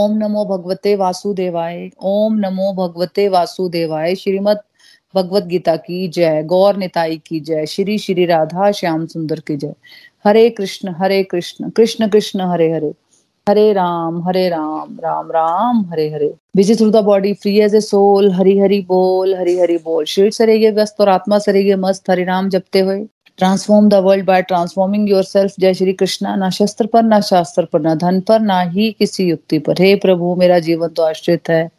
ओम नमो भगवते वासुदेवाय, ओम नमो भगवते वासुदेवाय। श्रीमद भगवत गीता की जय, गौर निताई की जय, श्री श्री राधा श्याम सुंदर की जय। Hare Krishna Hare Krishna Krishna Krishna, Hare Hare. Hare Ram Hare Ram Ram Ram, Hare Hare. Busy through the body free as a soul Hari Hari बोल, हरि हरि बोल। शरीर सरेगे व्यस्त और आत्मा सरेगे मस्त, हरि राम जपते हुए। Transform the world by transforming your self जय श्री कृष्णा। ना शस्त्र पर, ना शास्त्र पर, ना धन पर, ना ही किसी युक्ति पर। हे प्रभु, मेरा जीवन तो आश्रित है।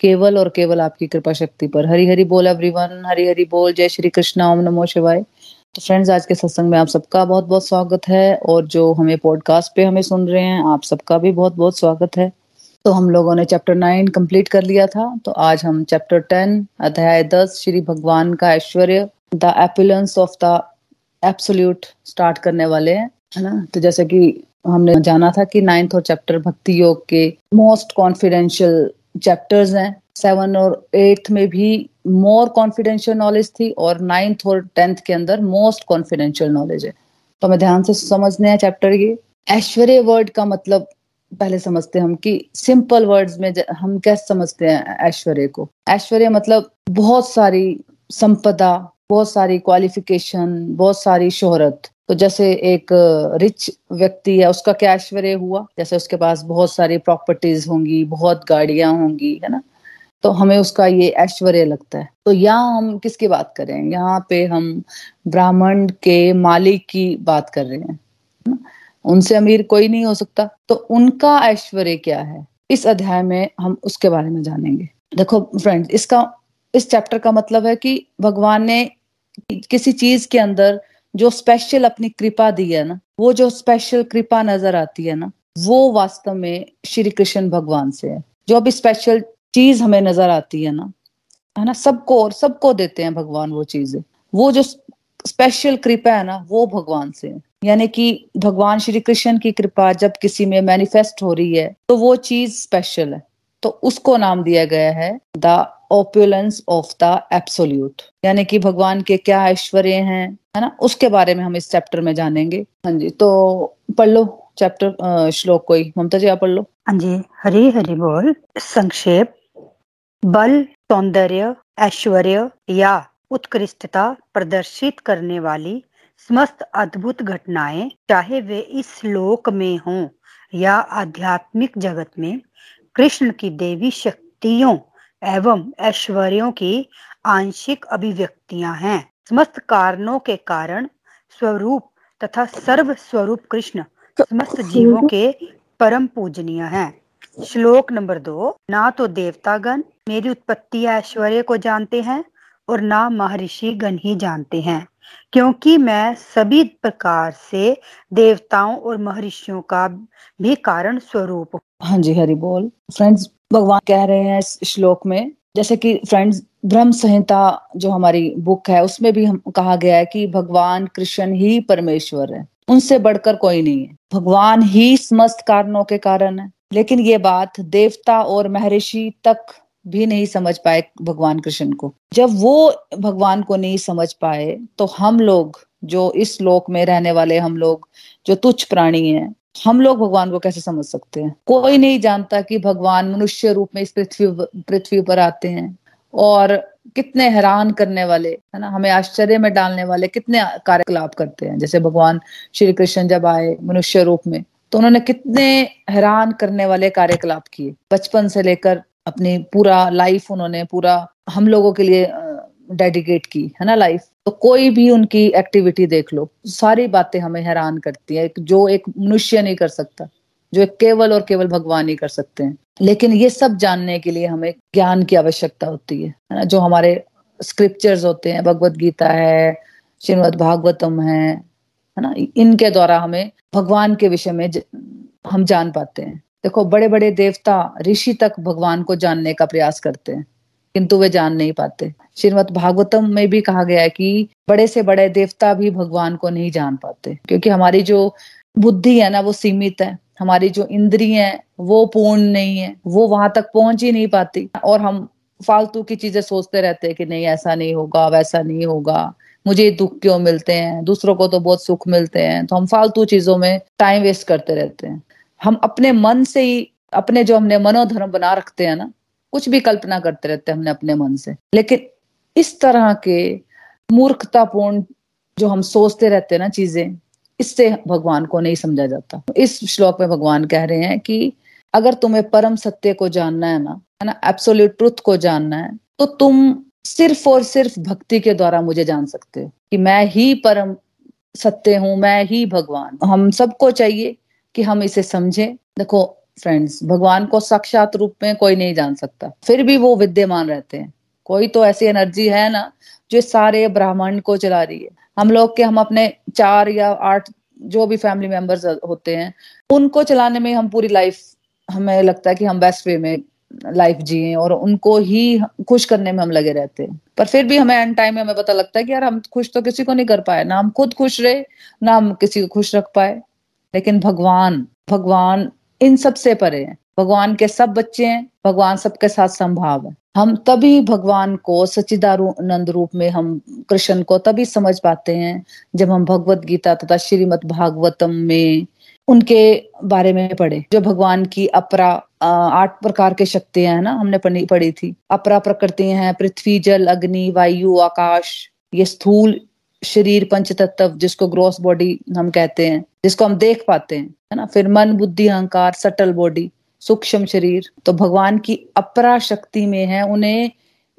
केवल और केवल आपकी कृपा शक्ति पर। हरि हरि बोल एवरीवन हरि हरि बोल। जय श्री कृष्णा। ओम नमो शिवाय। तो फ्रेंड्स आज के सत्संग में आप सबका बहुत बहुत स्वागत है और जो हमें पॉडकास्ट पे हमें सुन रहे हैं, आप सबका भी बहुत बहुत स्वागत है। तो हम लोगों ने चैप्टर नाइन कंप्लीट कर लिया था। तो आज हम चैप्टर टेन अध्याय दस, श्री भगवान का ऐश्वर्य the opulence of the absolute start करने वाले हैं, है ना? तो जैसे कि हमने जाना था कि नाइन्थ और चैप्टर भक्ति योग के मोस्ट कॉन्फिडेंशियल चैप्टर्स हैं। सेवन और एट्थ में भी मोर कॉन्फिडेंशियल नॉलेज थी और नाइन्थ और टेंथ के अंदर मोस्ट कॉन्फिडेंशियल नॉलेज है। तो हमें ध्यान से समझने हैं चैप्टर ये। ऐश्वर्य वर्ड का मतलब पहले समझते हैं हम कि सिंपल वर्ड्स में हम कैसे समझते हैं ऐश्वर्य को? ऐश्वर्य मतलब बहुत सारी संपदा बहुत सारी क्वालिफिकेशन बहुत सारी शोहरत। तो जैसे एक रिच व्यक्ति है, उसका क्या ऐश्वर्य हुआ? जैसे उसके पास बहुत सारी प्रॉपर्टीज़ होंगी, बहुत गाड़ियाँ होंगी, है ना? तो हमें उसका ये ऐश्वर्य लगता है। तो यहाँ हम किसकी बात कर रहे हैं? यहाँ पे हम ब्राह्मण के मालिक की बात कर रहे हैं उनसे अमीर कोई नहीं हो सकता। तो उनका ऐश्वर्य क्या है? इस अध्याय में हम उसके बारे में जानेंगे। देखो फ्रेंड्स इसका, इस चैप्टर का मतलब है कि भगवान ने किसी चीज़ के अंदर जो स्पेशल अपनी कृपा दी है ना, वो जो स्पेशल कृपा नज़र आती है ना, वो वास्तव में श्री कृष्ण भगवान से है। जो अभी स्पेशल चीज़ हमें नज़र आती है ना है ना, सबको और सबको देते हैं भगवान वो चीज़ें। वो जो स्पेशल कृपा है ना, वो भगवान से है। यानी कि भगवान श्री कृष्ण की कृपा जब किसी में मैनिफेस्ट हो रही है तो वो चीज़ स्पेशल है। तो उसको नाम दिया गया है the opulence of the absolute यानी कि भगवान के क्या ऐश्वर्य हैं, है ना? उसके बारे में हम इस चैप्टर में जानेंगे। हाँ जी तो पढ़ लो चैप्टर श्लोक कोई। ममता जी, आप पढ़ लो। हाँ जी, हरी हरि बोल। संक्षेप। बल, सौंदर्य, ऐश्वर्य या उत्कृष्टता प्रदर्शित करने वाली समस्त अद्भुत घटनाएँ, चाहे वे इस लोक में हों या आध्यात्मिक जगत में, कृष्ण की देवी शक्तियों एवं ऐश्वर्यों की आंशिक अभिव्यक्तियाँ हैं। समस्त कारणों के कारण स्वरूप तथा सर्व स्वरूप कृष्ण समस्त जीवों के परम पूजनीय हैं। श्लोक नंबर दो, ना तो देवतागण मेरी उत्पत्ति ऐश्वर्य को जानते हैं और ना महर्षि गण ही जानते हैं, क्योंकि मैं सभी प्रकार से देवताओं और महर्षियों का भी कारण स्वरूप हाँ। जी, हरि बोल। फ्रेंड्स भगवान कह रहे हैं इस श्लोक में, जैसे कि फ्रेंड्स ब्रह्म संहिता जो हमारी बुक है, उसमें भी हम कहा गया है कि भगवान कृष्ण ही परमेश्वर है। उनसे बढ़कर कोई नहीं है। भगवान ही समस्त कारणों के कारण है। लेकिन ये बात देवता और महर्षि तक भी नहीं समझ पाए भगवान कृष्ण को। जब वो भगवान को नहीं समझ पाए तो हम लोग, जो इस लोक में रहने वाले हम लोग, जो तुच्छ प्राणी हैं हम लोग भगवान को कैसे समझ सकते हैं? कोई नहीं जानता कि भगवान मनुष्य रूप में इस पृथ्वी पृथ्वी पर आते हैं और कितने हैरान करने वाले, है ना? हमें आश्चर्य में डालने वाले कितने कार्यकलाप करते हैं। जैसे भगवान श्री कृष्ण जब आए मनुष्य रूप में तो उन्होंने कितने हैरान करने वाले कार्यकलाप किए। बचपन से लेकर अपनी पूरा लाइफ उन्होंने, पूरा हम लोगों के लिए डेडिकेट की, है ना लाइफ तो कोई भी उनकी एक्टिविटी देख लो, सारी बातें हमें हैरान करती है। जो एक मनुष्य नहीं कर सकता, जो एक केवल और केवल भगवान ही कर सकते हैं। लेकिन ये सब जानने के लिए हमें ज्ञान की आवश्यकता होती है ना? जो हमारे स्क्रिप्चर्स होते हैं, भगवत गीता है, श्रीमद भागवतम है है ना? इनके द्वारा हमें भगवान के विषय में हम जान पाते हैं। देखो बड़े बड़े देवता ऋषि तक भगवान को जानने का प्रयास करते हैं। किंतु वे जान नहीं पाते। श्रीमद भागवतम में भी कहा गया है कि बड़े से बड़े देवता भी भगवान को नहीं जान पाते, क्योंकि हमारी जो बुद्धि है ना, वो सीमित है। हमारी जो इंद्रिय है, वो पूर्ण नहीं है, वो वहाँ तक पहुँच ही नहीं पाती। और हम फालतू की चीज़ें सोचते रहते हैं कि नहीं, ऐसा नहीं होगा, वैसा नहीं होगा, मुझे दुख क्यों मिलते हैं, दूसरों को तो बहुत सुख मिलते हैं। तो हम फालतू चीज़ों में टाइम वेस्ट करते रहते हैं। हम अपने मन से ही, अपने जो हमने मनोधर्म बना रखते हैं ना कुछ भी कल्पना करते रहते हैं हमने अपने मन से। लेकिन इस तरह के मूर्खतापूर्ण जो हम सोचते रहते हैं ना चीज़ें, इससे भगवान को नहीं समझा जाता। इस श्लोक में भगवान कह रहे हैं कि अगर तुम्हें परम सत्य को जानना है ना है ना एब्सोल्यूट ट्रुथ को जानना है तो तुम सिर्फ़ और सिर्फ़ भक्ति के द्वारा मुझे जान सकते हो कि मैं ही परम सत्य हूँ, मैं ही भगवान हम सबको चाहिए कि हम इसे समझें। देखो फ्रेंड्स भगवान को साक्षात रूप में कोई नहीं जान सकता। फिर भी वो विद्यमान रहते हैं। कोई तो ऐसी एनर्जी है ना, जो सारे ब्राह्मण को चला रही है। हम लोग के, हम अपने चार या आठ जो भी फैमिली मेंबर्स होते हैं, उनको चलाने में हम पूरी लाइफ हमें लगता है कि हम बेस्ट वे में लाइफ जिए और उनको ही खुश करने में हम लगे रहते हैं। पर फिर भी हमें एंड टाइम में हमें पता लगता है कि यार, हम खुश तो किसी को नहीं कर पाए। ना हम खुद खुश रहे, ना हम किसी को खुश रख पाए। लेकिन भगवान भगवान इन सबसे परे हैं। भगवान के सब बच्चे हैं, भगवान सबके साथ संभाव है। हम तभी भगवान को सचिदानंद रूप में हम कृष्ण को तभी समझ पाते हैं, जब हम भगवत गीता तथा श्रीमद भागवतम में उनके बारे में पढ़े। जो भगवान की अपरा आठ प्रकार के शक्तियाँ है ना, हमने पढ़ी पढ़ी थी। अपरा प्रकृति हैं, पृथ्वी, जल, अग्नि, वायु, आकाश, ये स्थूल शरीर पंच तत्व जिसको ग्रोस बॉडी हम कहते हैं, जिसको हम देख पाते हैं, है ना? फिर मन, बुद्धि, अहंकार सटल बॉडी सूक्ष्म शरीर। तो भगवान की अपरा शक्ति में है, उन्हें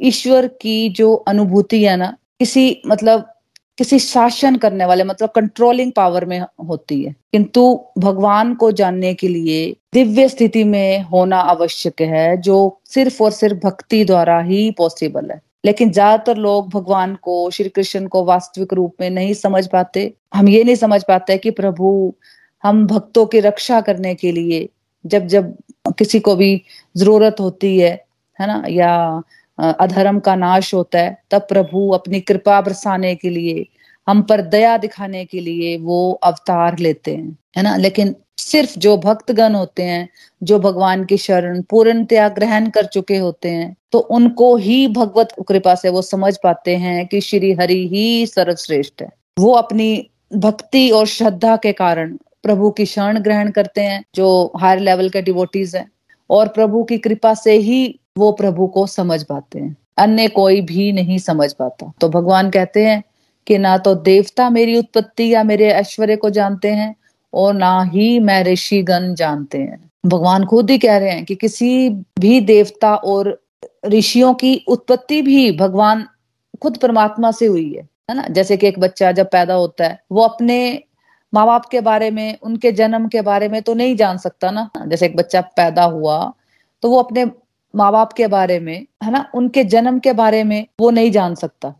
ईश्वर की जो अनुभूति है ना, किसी मतलब किसी शासन करने वाले मतलब कंट्रोलिंग पावर में होती है। किंतु भगवान को जानने के लिए दिव्य स्थिति में होना आवश्यक है, जो सिर्फ़ और सिर्फ़ भक्ति द्वारा ही पॉसिबल है। लेकिन ज़्यादातर लोग भगवान को, श्री कृष्ण को वास्तविक रूप में नहीं समझ पाते। हम ये नहीं समझ पाते कि प्रभु, हम भक्तों की रक्षा करने के लिए जब जब किसी को भी ज़रूरत होती है है ना, या अधर्म का नाश होता है, तब प्रभु अपनी कृपा बरसाने के लिए, हम पर दया दिखाने के लिए वो अवतार लेते हैं, है ना। लेकिन सिर्फ़ जो भक्तगण होते हैं, जो भगवान की शरण पूर्ण त्याग ग्रहण कर चुके होते हैं तो उनको ही भगवत कृपा से वो समझ पाते हैं कि श्री हरि ही सर्वश्रेष्ठ है। वो अपनी भक्ति और श्रद्धा के कारण प्रभु की शरण ग्रहण करते हैं, जो हायर लेवल के डिवोटीज हैं, और प्रभु की कृपा से ही वो प्रभु को समझ पाते हैं। अन्य कोई भी नहीं समझ पाता। तो भगवान कहते हैं कि ना तो देवता मेरी उत्पत्ति या मेरे ऐश्वर्य को जानते हैं और ना ही मैं ऋषिगण जानते हैं। भगवान खुद ही कह रहे हैं कि किसी भी देवता और ऋषियों की उत्पत्ति भी भगवान खुद परमात्मा से हुई है है ना? जैसे कि एक बच्चा जब पैदा होता है, वो अपने माँ बाप के बारे में, उनके जन्म के बारे में तो नहीं जान सकता ना। जैसे एक बच्चा पैदा हुआ तो वो अपने माँ बाप के बारे में, है ना? उनके जन्म के बारे में वो नहीं जान सकता।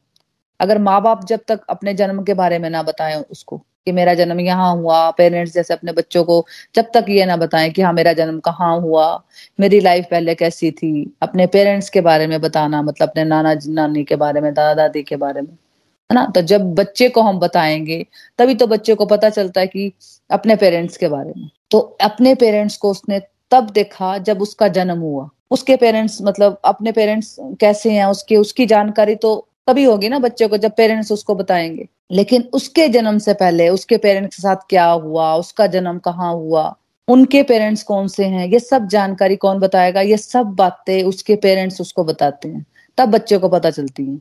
अगर माँ बाप जब तक अपने जन्म के बारे में ना बताए उसको। कि मेरा जन्म यहाँ हुआ। पेरेंट्स जैसे अपने बच्चों को जब तक ये ना बताएँ कि हाँ मेरा जन्म कहाँ हुआ। मेरी लाइफ पहले कैसी थी? अपने पेरेंट्स के बारे में बताना मतलब अपने नाना नानी के बारे में, दादा दादी के बारे में, है ना? तो जब बच्चे को हम बताएँगे, तभी तो बच्चे को पता चलता है कि अपने पेरेंट्स के बारे में। तो अपने पेरेंट्स को उसने तब देखा जब उसका जन्म हुआ। उसके पेरेंट्स मतलब अपने पेरेंट्स कैसे हैं? उसके, उसकी जानकारी तो तभी होगी ना बच्चे को जब पेरेंट्स उसको बताएँगे। लेकिन उसके जन्म से पहले, उसके पेरेंट्स के साथ क्या हुआ, उसका जन्म कहाँ हुआ, उनके पेरेंट्स कौन से हैं, ये सब जानकारी कौन बताएगा? ये सब बातें उसके पेरेंट्स उसको बताते हैं। तब बच्चे को पता चलती है।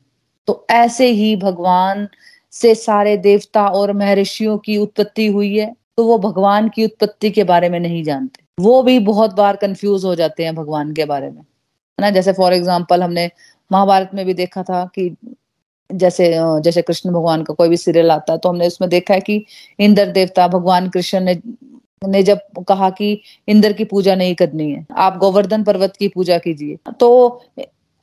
तो ऐसे ही भगवान से सारे देवता और महर्षियों की उत्पत्ति हुई है तो वो भगवान की उत्पत्ति के बारे में नहीं जानते। वो भी बहुत बार कंफ्यूज हो जाते हैं भगवान के बारे में। है ना? जैसे फॉर एग्ज़ाम्पल हमने महाभारत में भी देखा था कि जैसे जैसे कृष्ण भगवान का कोई भी सीरियल आता है तो हमने उसमें देखा है कि इंद्र देवता, भगवान कृष्ण ने ने जब कहा कि इंद्र की पूजा नहीं करनी है, आप गोवर्धन पर्वत की पूजा कीजिए। तो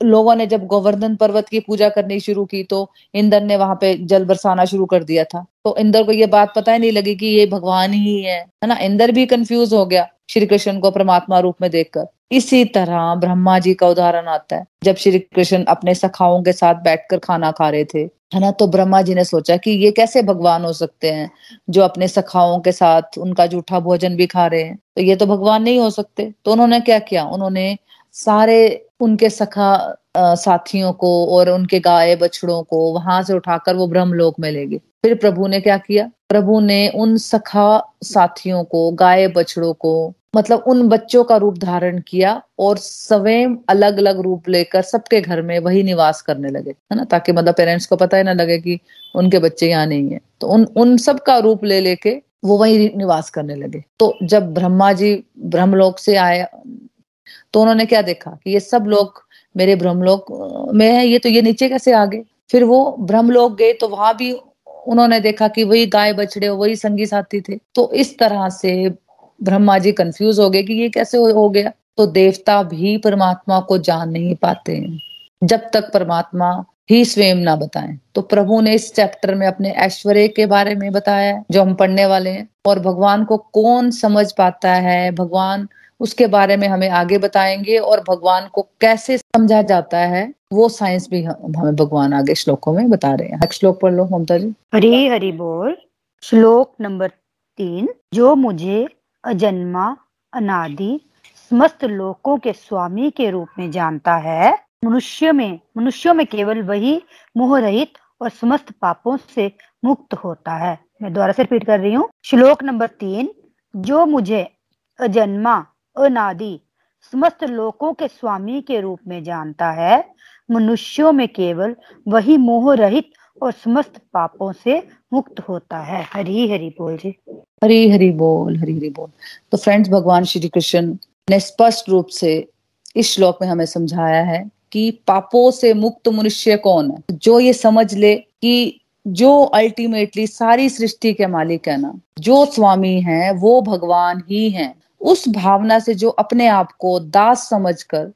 लोगों ने जब गोवर्धन पर्वत की पूजा करनी शुरू की तो इंद्र ने वहाँ पे जल बरसाना शुरू कर दिया था। तो इंद्र को ये बात पता ही नहीं लगी कि ये भगवान ही है है ना? इंद्र भी कंफ्यूज हो गया श्री कृष्ण को परमात्मा रूप में देखकर। इसी तरह ब्रह्मा जी का उदाहरण आता है। जब श्री कृष्ण अपने सखाओं के साथ बैठकर खाना खा रहे थे, है ना तो ब्रह्मा जी ने सोचा कि ये कैसे भगवान हो सकते हैं जो अपने सखाओं के साथ उनका जूठा भोजन भी खा रहे हैं? तो ये तो भगवान नहीं हो सकते। तो उन्होंने क्या किया? उन्होंने सारे उनके सखा साथियों को और उनके गाय बछड़ों को वहाँ से उठाकर वो ब्रह्मलोक में ले गए। फिर प्रभु ने क्या किया? प्रभु ने उन सखा साथियों को, गाय बछड़ों को मतलब उन बच्चों का रूप धारण किया और स्वयं अलग अलग रूप लेकर सबके घर में वही निवास करने लगे, है ना? ताकि मतलब पेरेंट्स को पता ही ना लगे कि उनके बच्चे यहाँ नहीं है। तो उन उन सब का रूप ले लेके वो वही निवास करने लगे। तो जब ब्रह्मा जी ब्रह्मलोक से आए तो उन्होंने क्या देखा कि ये सब लोग मेरे ब्रह्मलोक में है, ये तो ये नीचे कैसे आ गए? फिर वो ब्रह्मलोक गए तो वहाँ भी उन्होंने देखा कि वही गाय बछड़े, वही संगी साथी थे। तो इस तरह से ब्रह्मा जी कंफ्यूज हो गए कि ये कैसे हो गया। तो देवता भी परमात्मा को जान नहीं पाते हैं। जब तक परमात्मा ही स्वयं ना बताएँ। तो प्रभु ने इस चैप्टर में अपने ऐश्वर्य के बारे में बताया जो हम पढ़ने वाले हैं। और भगवान को कौन समझ पाता है? भगवान उसके बारे में हमें आगे बताएँगे और भगवान को कैसे समझा जाता है वो साइंस भी हम, हमें भगवान आगे श्लोकों में बता रहे हैं। श्लोक पढ़ लो ममता जी। हरी हरि बोल। श्लोक नंबर तीन। जो मुझे अजन्मा, अनादि, समस्त लोकों के स्वामी के रूप में जानता है। मनुष्य में, मनुष्यों में केवल वही मोह रहित और समस्त पापों से मुक्त होता है। मैं दोबारा से रिपीट कर रही हूँ। श्लोक नंबर तीन, जो मुझे अजन्मा, अनादि, समस्त लोकों के स्वामी के रूप में जानता है, मनुष्यों में केवल वही मोह रहित और समस्त पापों से मुक्त होता है। हरी हरी बोल जी। हरी हरी बोल, हरी हरी बोल। तो फ्रेंड्स भगवान श्री कृष्ण ने स्पष्ट रूप से इस श्लोक में हमें समझाया है कि पापों से मुक्त मनुष्य कौन है? जो ये समझ ले कि जो अल्टीमेटली सारी सृष्टि के मालिक है ना, जो स्वामी है, वो भगवान ही है। उस भावना से जो अपने आप को दास समझकर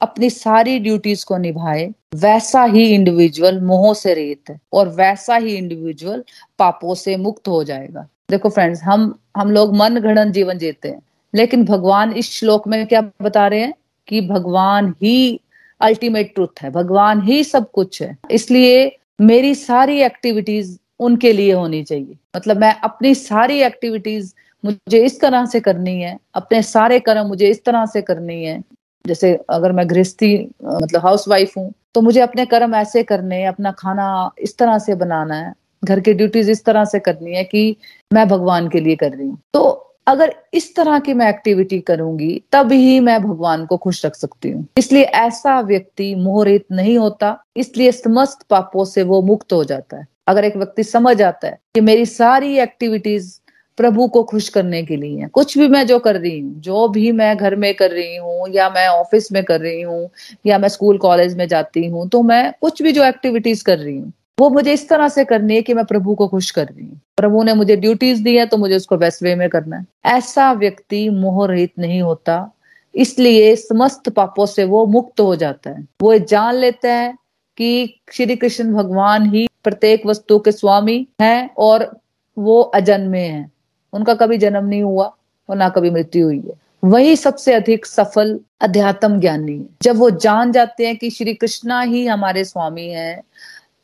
अपनी सारी ड्यूटीज़ को निभाए वैसा ही इंडिविजुअल मोह से रेत है और वैसा ही इंडिविजुअल पापों से मुक्त हो जाएगा। देखो फ्रेंड्स हम हम लोग मन घड़न जीवन जीते हैं, लेकिन भगवान इस श्लोक में क्या बता रहे हैं कि भगवान ही अल्टीमेट ट्रुथ है, भगवान ही सब कुछ है। इसलिए मेरी सारी एक्टिविटीज़ उनके लिए होनी चाहिए। मतलब मैं अपनी सारी एक्टिविटीज़ मुझे इस तरह से करनी है, अपने सारे कर्म मुझे इस तरह से करनी है। जैसे अगर मैं गृहस्थी मतलब हाउस वाइफ हूँ तो मुझे अपने कर्म ऐसे करने अपना खाना इस तरह से बनाना है, घर की ड्यूटीज़ इस तरह से करनी है कि मैं भगवान के लिए कर रही हूँ। तो अगर इस तरह की मैं एक्टिविटी करूँगी, तब ही मैं भगवान को खुश रख सकती हूँ। इसलिए ऐसा व्यक्ति मोहरित नहीं होता, इसलिए समस्त पापों से वो मुक्त हो जाता है। अगर एक व्यक्ति समझ आता है कि मेरी सारी एक्टिविटीज़ प्रभु को खुश करने के लिए। कुछ भी मैं जो कर रही हूँ, जो भी मैं घर में कर रही हूँ, या मैं ऑफ़िस में कर रही हूँ, या मैं स्कूल कॉलेज में जाती हूँ तो मैं कुछ भी जो एक्टिविटीज़ कर रही हूँ, वो मुझे इस तरह से करनी है कि मैं प्रभु को खुश कर रही हूँ। प्रभु ने मुझे ड्यूटीज़ दी है तो मुझे उसको बेस्ट वे में करना है। ऐसा व्यक्ति मोह रहित नहीं होता, इसलिए समस्त पापों से वो मुक्त हो जाता है। वो जान लेता है कि श्री कृष्ण भगवान ही प्रत्येक वस्तु के स्वामी हैं और वो अजन्मे हैं। उनका कभी जन्म नहीं हुआ और ना कभी मृत्यु हुई है। वही सबसे अधिक सफल अध्यात्म ज्ञानी है। जब वो जान जाते हैं कि श्री कृष्णा ही हमारे स्वामी हैं,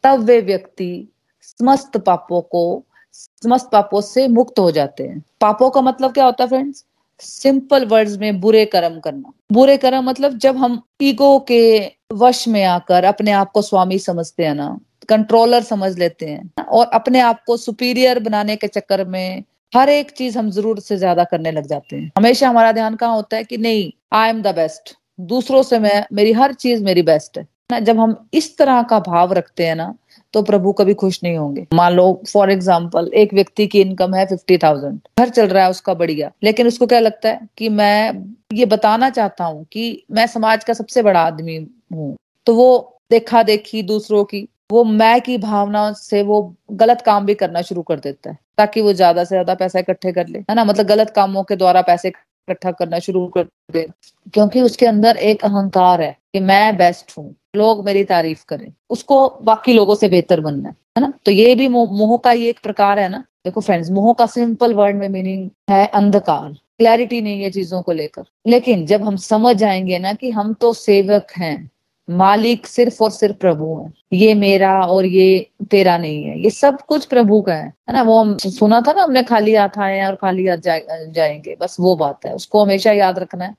तब वे व्यक्ति समस्त पापों को, समस्त पापों से मुक्त हो जाते हैं। पापों का मतलब क्या होता है फ्रेंड्स सिंपल वर्ड्स में बुरे कर्म करना। बुरे कर्म मतलब जब हम ईगो के वश में आकर अपने आप को स्वामी समझते हैं ना कंट्रोलर समझ लेते हैं और अपने आप को सुपीरियर बनाने के चक्कर में हर एक चीज़ हम ज़रूरत से ज़्यादा करने लग जाते हैं। हमेशा हमारा ध्यान कहाँ होता है कि नहीं आई एम द बेस्ट दूसरों से मैं, मेरी हर चीज़ मेरी बेस्ट है। ना, जब हम इस तरह का भाव रखते हैं ना तो प्रभु कभी खुश नहीं होंगे। मान लो फॉर एग्ज़ाम्पल एक व्यक्ति की इनकम है फिफ्टी थाउज़ेंड घर चल रहा है, उसका बढ़िया। लेकिन उसको क्या लगता है कि मैं ये बताना चाहता हूँ कि मैं समाज का सबसे बड़ा आदमी हूँ। तो वो देखा देखी दूसरों की, वो मैं की भावना से वो गलत काम भी करना शुरू कर देता है। ताकि वो ज़्यादा से ज़्यादा पैसा इकट्ठे कर ले। है ना? मतलब गलत कामों के द्वारा पैसे इकट्ठा करना शुरू कर दे। क्योंकि उसके अंदर एक अहंकार है कि मैं बेस्ट हूँ, लोग मेरी तारीफ़ करें, उसको बाकी लोगों से बेहतर बनना है है ना? तो ये भी मोह का ये एक प्रकार है ना? देखो फ्रेंड्स मोह का सिंपल वर्ड में मीनिंग है अंधकार। क्लैरिटी नहीं है चीज़ों को लेकर। लेकिन जब हम समझ जाएँगे ना कि हम तो सेवक हैं मालिक सिर्फ़ और सिर्फ़ प्रभु है। ये मेरा और ये तेरा नहीं है। ये सब कुछ प्रभु का है। है ना? वो हम सुना था ना हमने खाली हाथ आए और खाली हाथ जा, जाएँगे। बस वो बात है। उसको हमेशा याद रखना है।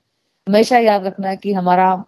हमेशा याद रखना है कि हमारा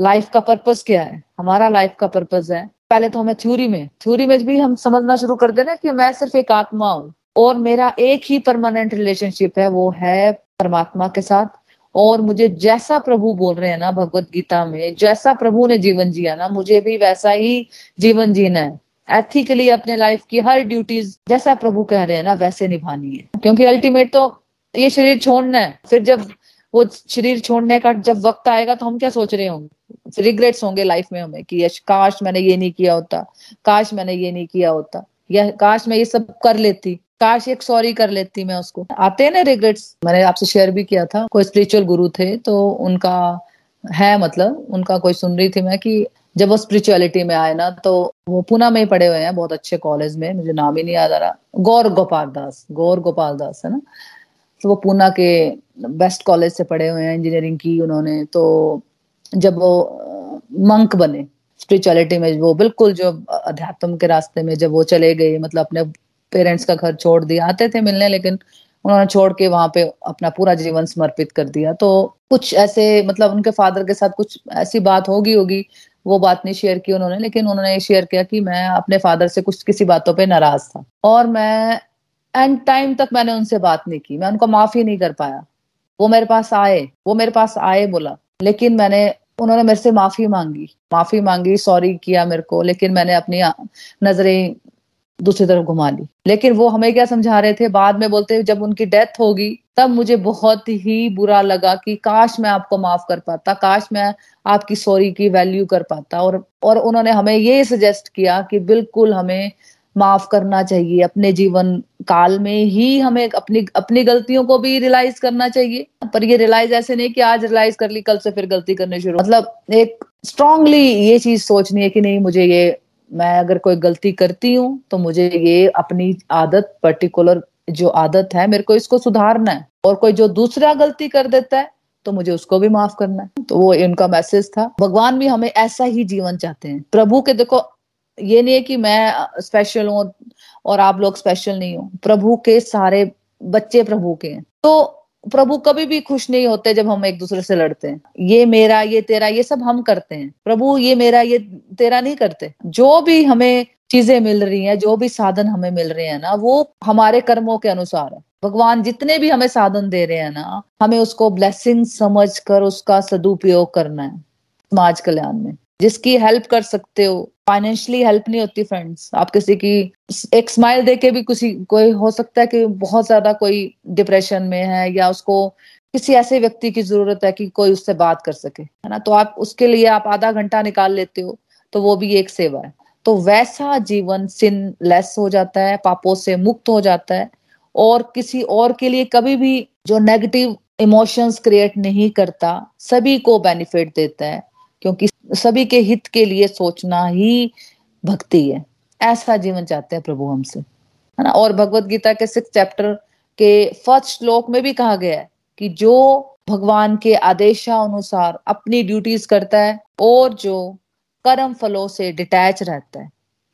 लाइफ का पर्पज क्या है? हमारा लाइफ का पर्पज है। पहले तो हमें थ्योरी में थ्योरी में भी हम समझना शुरू कर देना कि मैं सिर्फ़ एक आत्मा हूँ और मेरा एक ही परमानेंट रिलेशनशिप है। वो है परमात्मा के साथ। और मुझे जैसा प्रभु बोल रहे हैं ना भगवत गीता में, जैसा प्रभु ने जीवन जिया ना, मुझे भी वैसा ही जीवन जीना है। एथिकली अपने लाइफ की हर ड्यूटीज़ जैसा प्रभु कह रहे हैं ना, वैसे निभानी है। क्योंकि अल्टीमेट तो ये शरीर छोड़ना है। फिर जब वो शरीर छोड़ने का जब वक्त आएगा तो हम क्या सोच रहे होंगे? रिग्रेट्स होंगे लाइफ में हमें कि काश मैंने ये नहीं किया होता। काश मैंने ये नहीं किया होता। या काश मैं ये सब कर लेती। काश एक सॉरी कर लेती मैं उसको। आते हैं ना रिग्रेट्स मैंने आपसे शेयर भी किया था। कोई स्पिरिचुअल गुरु थे तो उनका है मतलब उनका कोई सुन रही थी मैं कि जब वो स्पिरिचुअलिटी में आए ना तो वो पुणे में ही पढ़े हुए हैं, बहुत अच्छे कॉलेज में, मुझे नाम ही नहीं याद आ रहा। गौर गोपाल दास, गौर गोपाल दास, है ना? तो वो पूना के बेस्ट कॉलेज से पढ़े हुए हैं इंजीनियरिंग की उन्होंने तो जब वो मंक बने स्पिरिचुअलिटी में वो बिल्कुल जो अध्यात्म के रास्ते में जब वो चले गए मतलब अपने पेरेंट्स का घर छोड़ दिया, आते थे मिलने, लेकिन उन्होंने छोड़ के वहाँ पे अपना पूरा जीवन समर्पित कर दिया। तो कुछ ऐसे मतलब उनके फादर के साथ कुछ ऐसी बात होगी होगी, वो बात नहीं शेयर की उन्होंने, लेकिन उन्होंने ये शेयर किया कि मैं अपने फादर से कुछ किसी बातों पे नाराज़ था। और मैं एंड टाइम तक मैंने उनसे बात नहीं की, मैं उनको माफ़ी नहीं कर पाया। वो मेरे पास आए, वो मेरे पास आए बोला, लेकिन मैंने उन्होंने मेरे से माफ़ी मांगी। माफ़ी मांगी सॉरी किया मेरे को, लेकिन मैंने अपनी नज़रें दूसरी तरफ़ घुमा ली। लेकिन वो हमें क्या समझा रहे थे? बाद में बोलते, जब उनकी डेथ होगी, तब मुझे बहुत ही बुरा लगा कि काश मैं आपको माफ़ कर पाता, काश मैं आपकी सॉरी की वैल्यू कर पाता। और और उन्होंने हमें ये सजेस्ट किया कि बिल्कुल हमें माफ़ करना चाहिए, अपने जीवन काल में ही हमें अपनी अपनी गलतियों को भी रियलाइज़ करना चाहिए। पर ये रियलाइज़ ऐसे नहीं कि आज रियलाइज़ कर ली, कल से फिर गलती करने शुरू। मतलब एक स्ट्रांगली ये चीज़ सोचनी है कि नहीं, मुझे ये, मैं अगर कोई गलती करती हूँ तो मुझे ये अपनी आदत पर्टिकुलर जो आदत है, मेरे को इसको सुधारना है। और कोई जो दूसरा गलती कर देता है तो मुझे उसको भी माफ़ करना है। तो वो इनका मैसेज था। भगवान भी हमें ऐसा ही जीवन चाहते हैं। प्रभु के देखो ये नहीं है कि मैं स्पेशल हूँ और आप लोग स्पेशल नहीं हो। प्रभु के सारे बच्चे प्रभु के हैं। तो प्रभु कभी भी खुश नहीं होते जब हम एक दूसरे से लड़ते हैं। ये मेरा, ये तेरा, ये सब हम करते हैं। प्रभु, ये मेरा, ये तेरा नहीं करते। जो भी हमें चीज़ें मिल रही हैं, जो भी साधन हमें मिल रहे हैं ना, वो हमारे कर्मों के अनुसार है। भगवान जितने भी हमें साधन दे रहे हैं ना, हमें उसको ब्लेसिंग समझ कर उसका सदुपयोग करना है। समाज कल्याण में। जिसकी हेल्प कर सकते हो फाइनेंशियली हेल्प नहीं होती फ्रेंड्स आप किसी की एक स्माइल देके भी किसी, कोई हो सकता है कि बहुत ज़्यादा कोई डिप्रेशन में है या उसको किसी ऐसे व्यक्ति की ज़रूरत है कि कोई उससे बात कर सके, है ना? तो आप उसके लिए आप आधा घंटा निकाल लेते हो तो वो भी एक सेवा है। तो वैसा जीवन सिन लेस हो जाता है, पापों से मुक्त हो जाता है और किसी और के लिए कभी भी जो नेगेटिव इमोशंस क्रिएट नहीं करता, सभी को बेनिफिट देता है। क्योंकि सभी के हित के लिए सोचना ही भक्ति है। ऐसा जीवन चाहते हैं प्रभु हमसे। है ना? और भगवत गीता के सिक्स चैप्टर के फ़र्स्ट श्लोक में भी कहा गया है कि जो भगवान के आदेशानुसार अपनी ड्यूटीज़ करता है और जो कर्म फलों से डिटैच रहता है।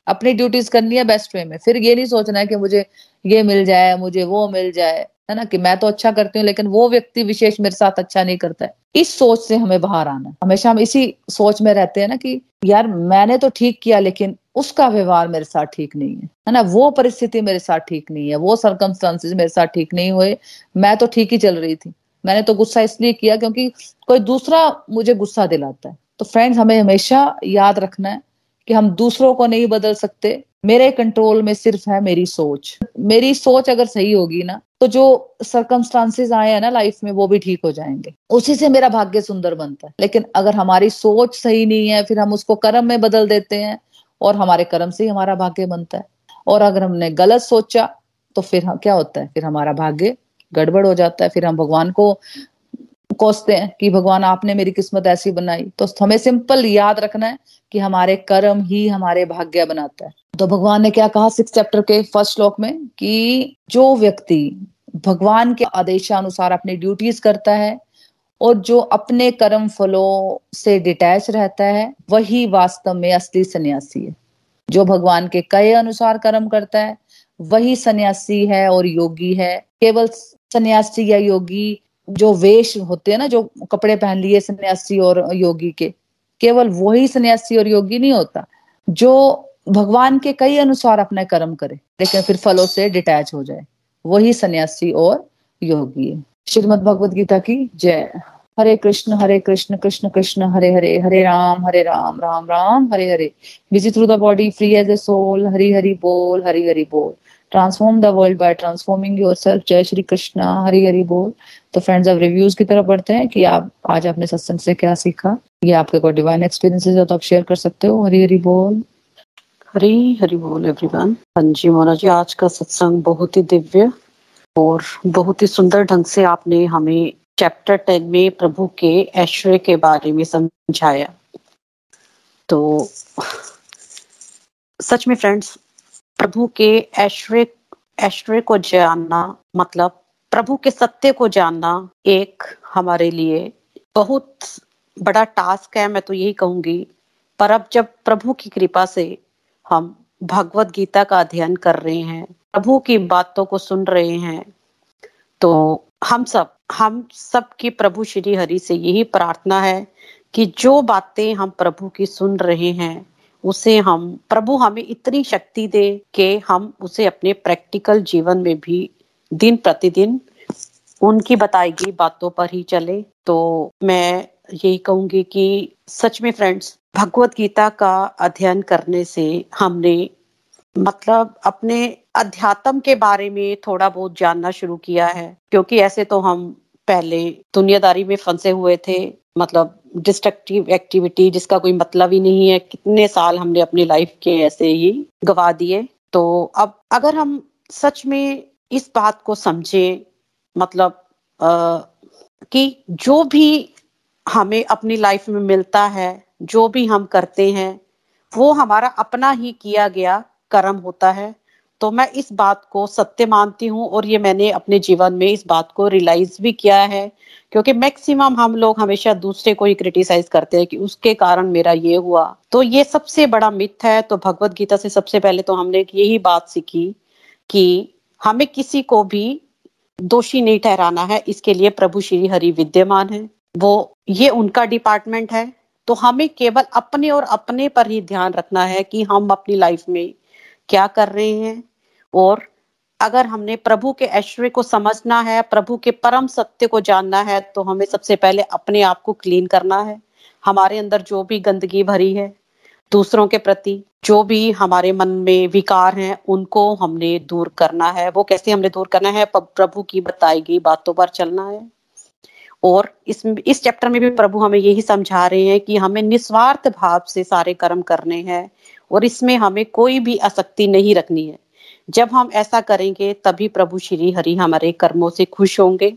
अपनी ड्यूटीज़ करनी है बेस्ट वे में। फिर ये नहीं सोचना है कि मुझे ये मिल जाए, मुझे वो मिल जाए। है ना, कि मैं तो अच्छा करती हूँ, लेकिन वो व्यक्ति विशेष मेरे साथ अच्छा नहीं करता है। इस सोच से हमें बाहर आना हमेशा हम इसी सोच में रहते हैं ना कि, यार, मैंने तो ठीक किया, लेकिन उसका व्यवहार मेरे साथ ठीक नहीं है। है ना, वो परिस्थिति मेरे साथ ठीक नहीं है, वो सरकमस्टांसिस मेरे साथ ठीक नहीं हुए, मैं तो ठीक ही चल रही थी। मैंने तो गुस्सा इसलिए किया क्योंकि कोई दूसरा मुझे गुस्सा दिलाता है। तो फ्रेंड्स हमें हमेशा याद रखना है कि हम दूसरों को नहीं बदल सकते। मेरे कंट्रोल में सिर्फ़ है मेरी सोच। मेरी सोच अगर सही होगी ना तो जो सरकमस्टांसिस आए हैं ना लाइफ में, वो भी ठीक हो जाएँगे। उसी से मेरा भाग्य सुंदर बनता है। लेकिन अगर हमारी सोच सही नहीं है, फिर हम उसको कर्म में बदल देते हैं, और हमारे कर्म से ही हमारा भाग्य बनता है। और अगर हमने गलत सोचा तो फिर क्या होता है? फिर हमारा भाग्य गड़बड़ हो जाता है। फिर हम भगवान को कोसते हैं कि भगवान आपने मेरी किस्मत ऐसी बनाई। तो हमें सिंपल याद रखना है कि हमारे कर्म ही हमारे भाग्य बनाता है। तो भगवान ने क्या कहा सिक्स चैप्टर के फ़र्स्ट श्लोक में कि जो व्यक्ति भगवान के आदेशानुसार अपनी ड्यूटीज़ करता है और जो अपने कर्म फलों से डिटैच रहता है, वही वास्तव में असली सन्यासी है। जो भगवान के कहे अनुसार कर्म करता है, वही सन्यासी है और योगी है। केवल सन्यासी या योगी जो वेश होते हैं ना, जो कपड़े पहन लिए सन्यासी और योगी के, केवल वही सन्यासी और योगी नहीं होता, जो भगवान के कई अनुसार अपने कर्म करे, लेकिन फिर फलों से डिटैच हो जाए, वही सन्यासी और योगी है। श्रीमद भगवद गीता की जय। Hare Krishna Hare Krishna Krishna Krishna, Hare Hare Hare Ram Hare Ram Ram Ram, Hare Hare. Busy through the body free as a soul Hari Hari बोल, हरि हरी बोल। Transform the world by transforming your self जय श्री कृष्णा हरि हरि बोल तो friends अब reviews की तरफ़ बढ़ते हैं कि आप, आज आपने सत्संग से क्या सीखा? ये आपके कोई डिवाइन एक्सपीरियंसेस है तो आप शेयर कर सकते हो। हरी हरी बोल हरी हरी बोल एवरीवन हाँ जी मोना जी, आज का सत्संग बहुत ही दिव्य और बहुत ही सुंदर ढंग से आपने हमें चैप्टर टेन में प्रभु के ऐश्वर्य के बारे में समझाया। तो सच में फ्रेंड्स प्रभु के ऐश्वर्य ऐश्वर्य को जानना मतलब प्रभु के सत्य को जानना एक हमारे लिए बहुत बड़ा टास्क है, मैं तो यही कहूँगी। पर अब जब प्रभु की कृपा से हम भगवत गीता का अध्ययन कर रहे हैं, प्रभु की बातों को सुन रहे हैं तो हम सब हम सब की प्रभु श्री हरि से यही प्रार्थना है कि जो बातें हम प्रभु की सुन रहे हैं उसे हम, प्रभु हमें इतनी शक्ति दे कि हम उसे अपने प्रैक्टिकल जीवन में भी दिन प्रतिदिन उनकी बताई गई बातों पर ही चले। तो मैं यही कहूँगी कि सच में फ्रेंड्स भगवत गीता का अध्ययन करने से हमने मतलब अपने अध्यात्म के बारे में थोड़ा बहुत जानना शुरू किया है। क्योंकि ऐसे तो हम पहले दुनियादारी में फंसे हुए थे मतलब डिस्ट्रक्टिव एक्टिविटी जिसका कोई मतलब ही नहीं है। कितने साल हमने अपनी लाइफ के ऐसे ही गवा दिए। तो अब अगर हम सच में इस बात को समझे मतलब आ, कि जो भी हमें अपनी लाइफ में मिलता है जो भी हम करते हैं वो हमारा अपना ही किया गया कर्म होता है। तो मैं इस बात को सत्य मानती हूँ और ये मैंने अपने जीवन में इस बात को रियलाइज़ भी किया है, क्योंकि मैक्सिमम हम लोग हमेशा दूसरे को ही क्रिटिसाइज करते हैं कि उसके कारण मेरा ये हुआ। तो ये सबसे बड़ा मिथ है तो भगवत गीता से सबसे पहले तो हमने यही बात सीखी कि हमें किसी को भी दोषी नहीं ठहराना है, इसके लिए प्रभु श्री हरि विद्यमान है। वो, ये उनका डिपार्टमेंट है। तो हमें केवल अपने और अपने पर ही ध्यान रखना है कि हम अपनी लाइफ में क्या कर रहे हैं। और अगर हमने प्रभु के ऐश्वर्य को समझना है, प्रभु के परम सत्य को जानना है तो हमें सबसे पहले अपने आप को क्लीन करना है। हमारे अंदर जो भी गंदगी भरी है, दूसरों के प्रति जो भी हमारे मन में विकार हैं, उनको हमने दूर करना है। वो कैसे हमने दूर करना है? प्रभु की बताई गई बातों पर चलना है। और इस इस चैप्टर में भी प्रभु हमें यही समझा रहे हैं कि हमें निस्वार्थ भाव से सारे कर्म करने हैं और इसमें हमें कोई भी आसक्ति नहीं रखनी है। जब हम ऐसा करेंगे, तभी प्रभु श्री हरि हमारे कर्मों से खुश होंगे।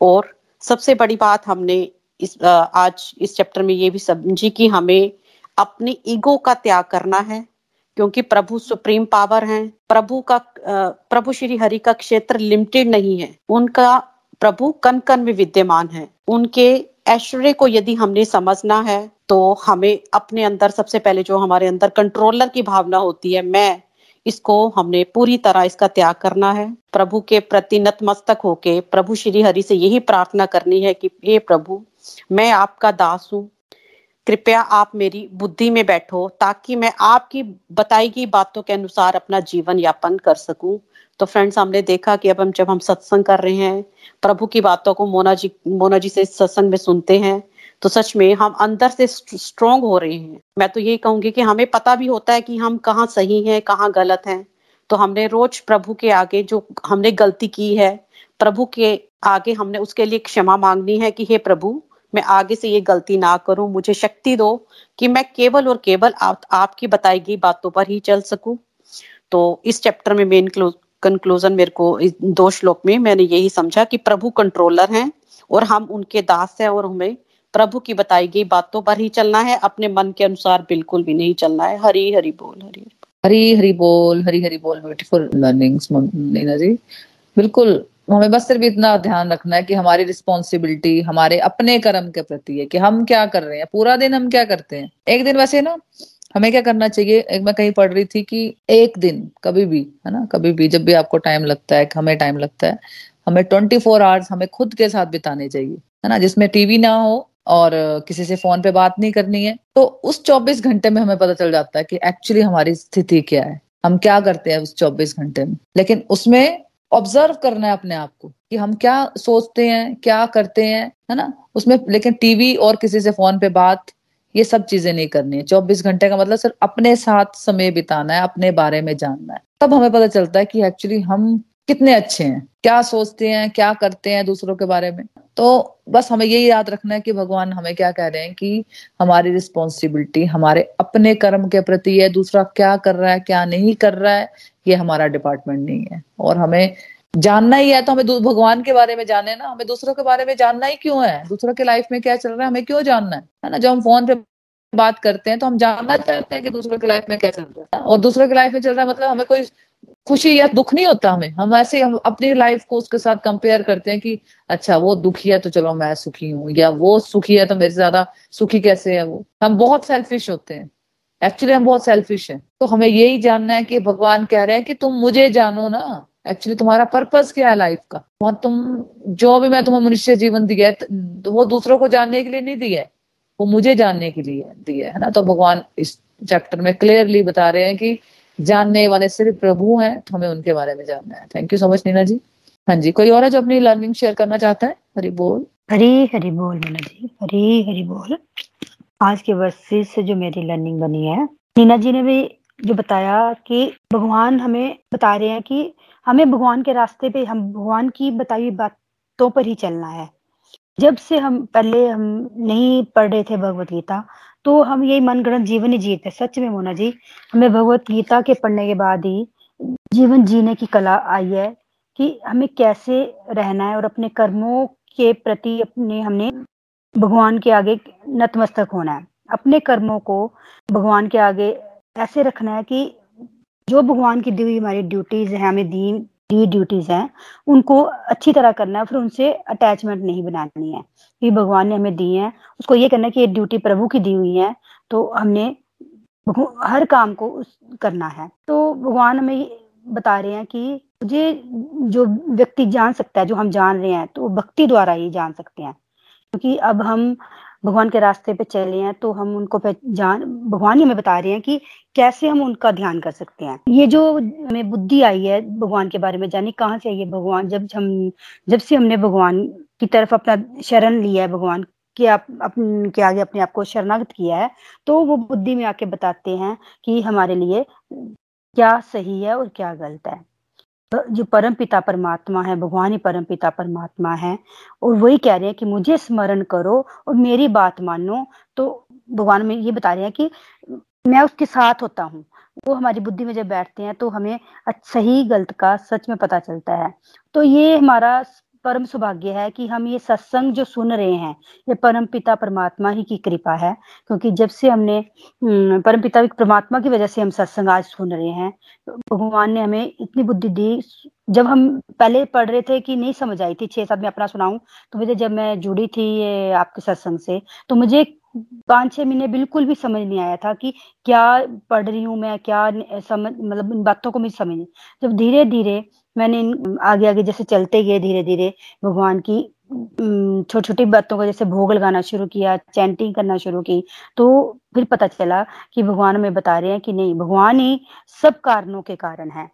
और सबसे बड़ी बात हमने इस आज इस चैप्टर में ये भी समझी कि हमें अपने ईगो का त्याग करना है, क्योंकि प्रभु सुप्रीम पावर हैं। प्रभु का प्रभु श्री हरि का क्षेत्र लिमिटेड नहीं है। उनका प्रभु कन कन में विद्यमान है। उनके ऐश्वर्य को यदि हमने समझना है तो हमें अपने अंदर सबसे पहले जो हमारे अंदर कंट्रोलर की भावना होती है, मैं इसको हमने पूरी तरह इसका त्याग करना है। प्रभु के प्रति नतमस्तक होके प्रभु श्री हरि से यही प्रार्थना करनी है कि हे प्रभु, मैं आपका दास हूँ। कृपया आप मेरी बुद्धि में बैठो ताकि मैं आपकी बताई गई बातों के अनुसार अपना जीवन यापन कर सकूँ। तो फ्रेंड्स, हमने देखा कि अब हम जब हम सत्संग कर रहे हैं, प्रभु की बातों को मोना जी मोना जी से सत्संग में सुनते हैं तो सच में हम अंदर से स्ट्रोंग हो रहे हैं। मैं तो यही कहूँगी कि हमें पता भी होता है कि हम कहाँ सही हैं कहाँ गलत हैं। तो हमने रोज प्रभु के आगे जो हमने गलती की है प्रभु के आगे हमने उसके लिए क्षमा मांगनी है कि हे प्रभु मैं आगे से ये गलती ना करूँ मुझे शक्ति दो कि मैं केवल और केवल आप, आपकी बताई गई बातों पर ही चल सकूँ। तो इस चैप्टर में मेन कंक्लूजन मेरे को दो श्लोक में मैंने यही समझा कि प्रभु कंट्रोलर हैं और हम उनके दास हैं और हमें प्रभु की बताई गई बातों पर ही चलना है। अपने मन के अनुसार बिल्कुल भी नहीं चलना है। हरी हरी बोल, हरी हरी हरी बोल, हरी हरी बोल ब्यूटीफुल लर्निंग्स नीना जी। बिल्कुल, हमें बस सिर्फ़ इतना ध्यान रखना है कि हमारी रिस्पॉन्सिबिलिटी हमारे अपने कर्म के प्रति है कि हम क्या कर रहे हैं, पूरा दिन हम क्या करते हैं। एक दिन वैसे ना, हमें क्या करना चाहिए? एक मैं कहीं पढ़ रही थी कि एक दिन, कभी भी, है ना, कभी भी जब भी आपको टाइम लगता है, हमें टाइम लगता है, हमें ट्वेंटी फोर आवर्स हमें खुद के साथ बिताने चाहिए, है ना, जिसमें टीवी ना हो और किसी से फ़ोन पे बात नहीं करनी है। तो उस 24 घंटे में हमें पता चल जाता है कि एक्चुअली हमारी स्थिति क्या है। हम क्या करते हैं उस 24 घंटे में? लेकिन उसमें ऑब्ज़र्व करना है अपने आप को कि हम क्या सोचते हैं, क्या करते हैं, है ना? उसमें लेकिन टीवी और किसी से फ़ोन पे बात, ये सब चीज़ें नहीं करनी है। चौबीस घंटे का मतलब सिर्फ़ अपने साथ समय बिताना है, अपने बारे में जानना है। तब हमें पता चलता है कि एक्चुअली हम कितने अच्छे हैं, क्या सोचते हैं, क्या करते हैं दूसरों के बारे में। तो बस हमें यही याद रखना है कि भगवान हमें क्या कह रहे हैं कि हमारी रिस्पॉन्सिबिलिटी हमारे अपने कर्म के प्रति है, दूसरा क्या कर रहा है, क्या नहीं कर रहा है, ये हमारा डिपार्टमेंट नहीं है। और हमें जानना ही है तो हमें भगवान के बारे में जाने ना। हमें दूसरों के बारे में जानना ही क्यों है? दूसरों के लाइफ में क्या चल रहा है, हमें क्यों जानना है? है ना? जब हम फ़ोन पे बात करते हैं तो हम जानना चाहते हैं कि दूसरों की लाइफ में क्या चल रहा है। और दूसरों की लाइफ में चल रहा है मतलब हमें कोई खुशी या दुख नहीं होता हमें। हम ऐसे हम अपनी लाइफ को उसके साथ कंपेयर करते हैं कि अच्छा वो दुखी है तो चलो मैं सुखी हूँ। या, वो सुखी है तो मेरे ज़्यादा सुखी कैसे है वो? हम बहुत सेल्फिश होते हैं। एक्चुअली हम बहुत सेल्फिश हैं। तो हमें यही जानना है कि भगवान कह रहे हैं कि तुम मुझे जानो ना। एक्चुअली तुम्हारा पर्पस क्या है लाइफ का? वहाँ तुम, जो भी मैं तुम्हें मनुष्य जीवन दिया है तो वो दूसरों को जानने के लिए नहीं दिया है। वो मुझे जानने के लिए दिया है ना? तो भगवान इस चैप्टर में क्लियरली बता रहे हैं कि जानने वाले सिर्फ़ प्रभु हैं तो हमें उनके बारे में जानना है। Thank you so much Neena ji. हाँ जी, कोई और है जो अपनी लर्निंग शेयर करना चाहता है? हरी बोल। हरी हरी बोल मीना जी। हरी हरी बोल। आज के वर्सेस से जो मेरी लर्निंग बनी है नीना जी ने भी जो बताया कि भगवान हमें बता रहे हैं कि हमें भगवान के रास्ते पे, हम, भगवान की बताई बातों पर ही चलना है। जब से हम, पहले हम नहीं पढ़ रहे थे भगवत गीता तो हम यही मनगढ़ंत जीवन ही जीते, सच में मोना जी। हमें भगवत गीता के पढ़ने के बाद ही जीवन जीने की कला आई है कि हमें कैसे रहना है और अपने कर्मों के प्रति अपने, हमने भगवान के आगे नतमस्तक होना है। अपने कर्मों को भगवान के आगे ऐसे रखना है कि जो भगवान की दी हुई हमारी ड्यूटीज़ है, हमें दी दी ड्यूटीज़ हैं, उनको अच्छी तरह करना है, फिर उनसे अटैचमेंट नहीं बनानी है। कि भगवान ने हमें दी है, उसको ये करना है कि ये ड्यूटी प्रभु की दी हुई है तो हमने हर काम को करना है। तो भगवान हमें बता रहे हैं कि मुझे जो व्यक्ति जान सकता है, जो हम जान रहे हैं तो भक्ति द्वारा ही जान सकते हैं। क्योंकि अब हम भगवान के रास्ते पे चले हैं तो हम उनको जान, भगवान ही हमें बता रहे हैं कि कैसे हम उनका ध्यान कर सकते हैं। ये जो हमें बुद्धि आई है भगवान के बारे में जानी, कहाँ से आई है भगवान? जब हम, जब से हमने भगवान की तरफ़ अपना शरण लिया है, भगवान के आप, अपन, के आगे अपने आप को शरणागत किया है तो वो बुद्धि में आके बताते हैं कि हमारे लिए क्या सही है और क्या गलत है। जो परम पिता परमात्मा है, भगवान ही परम पिता परमात्मा है और वही कह रहे हैं कि मुझे स्मरण करो और मेरी बात मानो। तो भगवान में ये बता रहे हैं कि मैं उसके साथ होता हूँ। वो हमारी बुद्धि में जब बैठते हैं तो हमें सही गलत का सच में पता चलता है। तो ये हमारा परम सौभाग्य है कि हम ये सत्संग जो सुन रहे हैं, ये परम पिता परमात्मा ही की कृपा है, क्योंकि जब से हमने परम पिता परमात्मा की वजह से हम सत्संग आज सुन रहे हैं तो भगवान ने हमें इतनी बुद्धि दी, जब हम पहले पढ़ रहे थे कि नहीं समझ आई थी, छह सात में अपना सुनाऊं तो मुझे जब मैं जुड़ी थी ये आपके सत्संग से तो मुझे पाँच छह महीने बिल्कुल भी समझ नहीं आया था कि क्या पढ़ रही हूँ मैं, क्या समझ मतलब इन बातों को मुझे समझ जब धीरे धीरे मैंने आगे आगे जैसे चलते गए धीरे धीरे भगवान की छोटी छोटी बातों का जैसे भोग लगाना शुरू किया चैंटिंग करना शुरू की तो फिर पता चला कि भगवान हमें बता रहे हैं कि नहीं, भगवान ही सब कारणों के कारण है।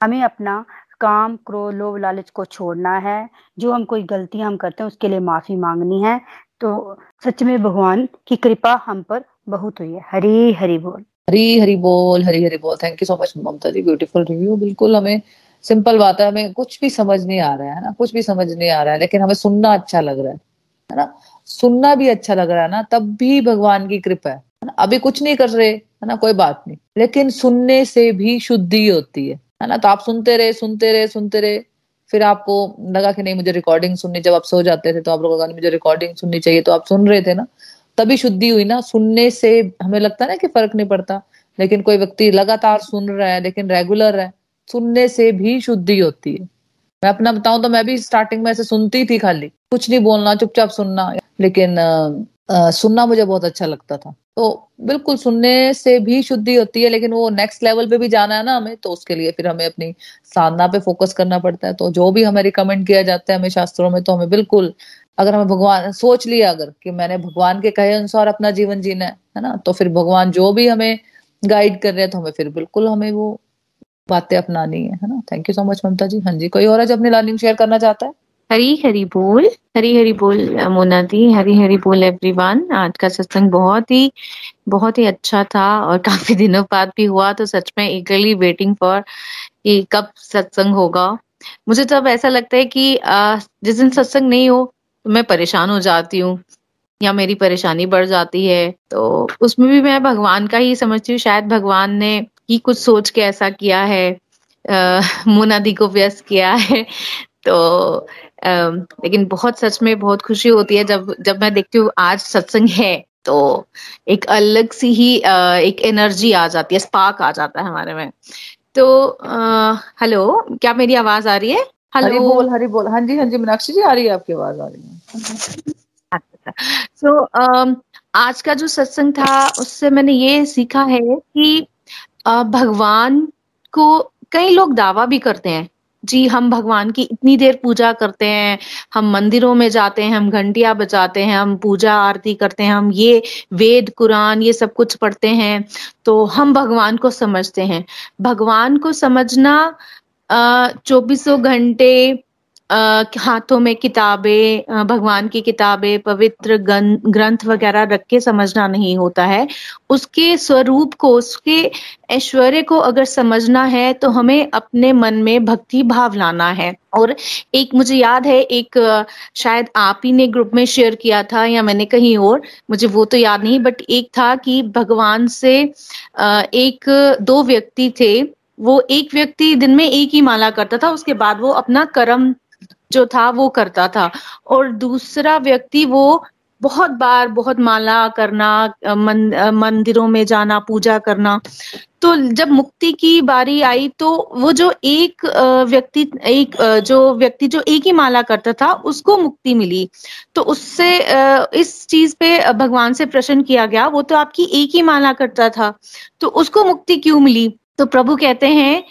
हमें अपना काम, क्रोध, लोभ, लालच को छोड़ना है, जो हम कोई गलती हम करते हैं, उसके लिए माफ़ी मांगनी है। तो सच में भगवान की कृपा हम पर बहुत हुई है। हरी हरी बोल। हरी हरी बोल, हरी हरी बोल। Thank you so much Mamta ji. Beautiful review बिल्कुल हमें सिंपल बात है, हमें कुछ भी समझ नहीं आ रहा है ना, कुछ भी समझ नहीं आ रहा है, लेकिन हमें सुनना अच्छा लग रहा है है ना? सुनना भी अच्छा लग रहा है ना, तब भी भगवान की कृपा है ना? अभी कुछ नहीं कर रहे, है ना? कोई बात नहीं, लेकिन सुनने से भी शुद्धि होती है है ना? तो आप सुनते रहे सुनते रहे सुनते रहे, फिर आपको लगा कि नहीं, मुझे रिकॉर्डिंग सुननी, जब आप सो जाते थे तो आप लोगों का मुझे रिकॉर्डिंग सुननी चाहिए तो आप सुन रहे थे ना? तभी शुद्धि हुई ना, सुनने से हमें लगता है ना कि फ़र्क नहीं पड़ता, लेकिन कोई व्यक्ति लगातार सुन रहा है, लेकिन रेगुलर है सुनने से भी शुद्धि होती है। मैं अपना बताऊँ तो मैं भी स्टार्टिंग में ऐसे सुनती थी खाली। कुछ नहीं बोलना चुपचाप सुनना। लेकिन आ, सुनना मुझे बहुत अच्छा लगता था। तो बिल्कुल सुनने से भी शुद्धि होती है लेकिन वो नेक्स्ट लेवल पे भी जाना है ना हमें तो उसके लिए फिर हमें अपनी साधना पे फोकस करना पड़ता है। तो जो भी हमें रिकमेंड किया जाता है हमें शास्त्रों में तो हमें बिल्कुल अगर हमें भगवान सोच लिया अगर कि मैंने भगवान के कहे अनुसार अपना जीवन जीना है ना? तो फिर भगवान जो भी हमें गाइड कर रहे हैं तो हमें फिर बिल्कुल हमें वो बातें अपनानी है है ना? Thank you so much Mamta ji. हाँ जी, कोई और आज अपनी लर्निंग शेयर करना चाहता है? हरी हरी बोल, हरी हरी बोल, मोना दी, हरी हरी बोल एवरीवन आज का सत्संग बहुत ही बहुत ही अच्छा था और काफ़ी दिनों बाद भी हुआ तो सच में इगली वेटिंग फॉर कि कब सत्संग होगा। मुझे तो अब ऐसा लगता है कि जिस दिन सत्संग नहीं हो तो मैं परेशान हो जाती हूँ, या मेरी परेशानी बढ़ जाती है। तो उसमें भी मैं भगवान का ही समझती हूँ, शायद भगवान ने ही कुछ सोच के ऐसा किया है मोनादी को व्यस्त किया है। तो आ, लेकिन बहुत सच में बहुत खुशी होती है जब जब मैं देखती हूँ आज सत्संग है तो एक अलग सी ही आ, एक एनर्जी आ जाती है स्पार्क आ जाता है हमारे में। तो हेलो क्या मेरी आवाज़ आ रही है? हेलो हरी बोल हरी बोल। हाँ जी हाँ जी मीनाक्षी जी आ रही है आपकी आवाज़ आ रही है। सो so, um, आज का जो सत्संग था उससे मैंने ये सीखा है कि भगवान को कई लोग दावा भी करते हैं। जी, हम भगवान की इतनी देर पूजा करते हैं, हम मंदिरों में जाते हैं, हम घंटियाँ बजाते हैं, हम पूजा आरती करते हैं, हम ये वेद, कुरान, ये सब कुछ पढ़ते हैं तो हम भगवान को समझते हैं। भगवान को समझना, अः, चौबीसों घंटे हाथों में किताबें भगवान की किताबें, पवित्र ग्रंथ वगैरह रख के समझना नहीं होता है। उसके स्वरूप को, उसके ऐश्वर्य को अगर समझना है तो हमें अपने मन में भक्ति भाव लाना है। और एक मुझे याद है, एक, शायद आप ही ने ग्रुप में शेयर किया था या मैंने कहीं और, मुझे वो तो याद नहीं, बट एक था कि भगवान से एक, दो व्यक्ति थे, वो एक व्यक्ति दिन में एक ही माला करता था, उसके बाद वो अपना कर्म जो था वो करता था। और दूसरा व्यक्ति वो बहुत बार बहुत माला करना मंदिरों में जाना, पूजा करना। तो जब मुक्ति की बारी आई तो वो जो एक व्यक्ति, एक जो व्यक्ति जो एक ही माला करता था, उसको मुक्ति मिली। तो उससे इस चीज़ पे भगवान से प्रश्न किया गया, वो तो आपकी एक ही माला करता था तो उसको मुक्ति क्यों मिली? तो प्रभु कहते हैं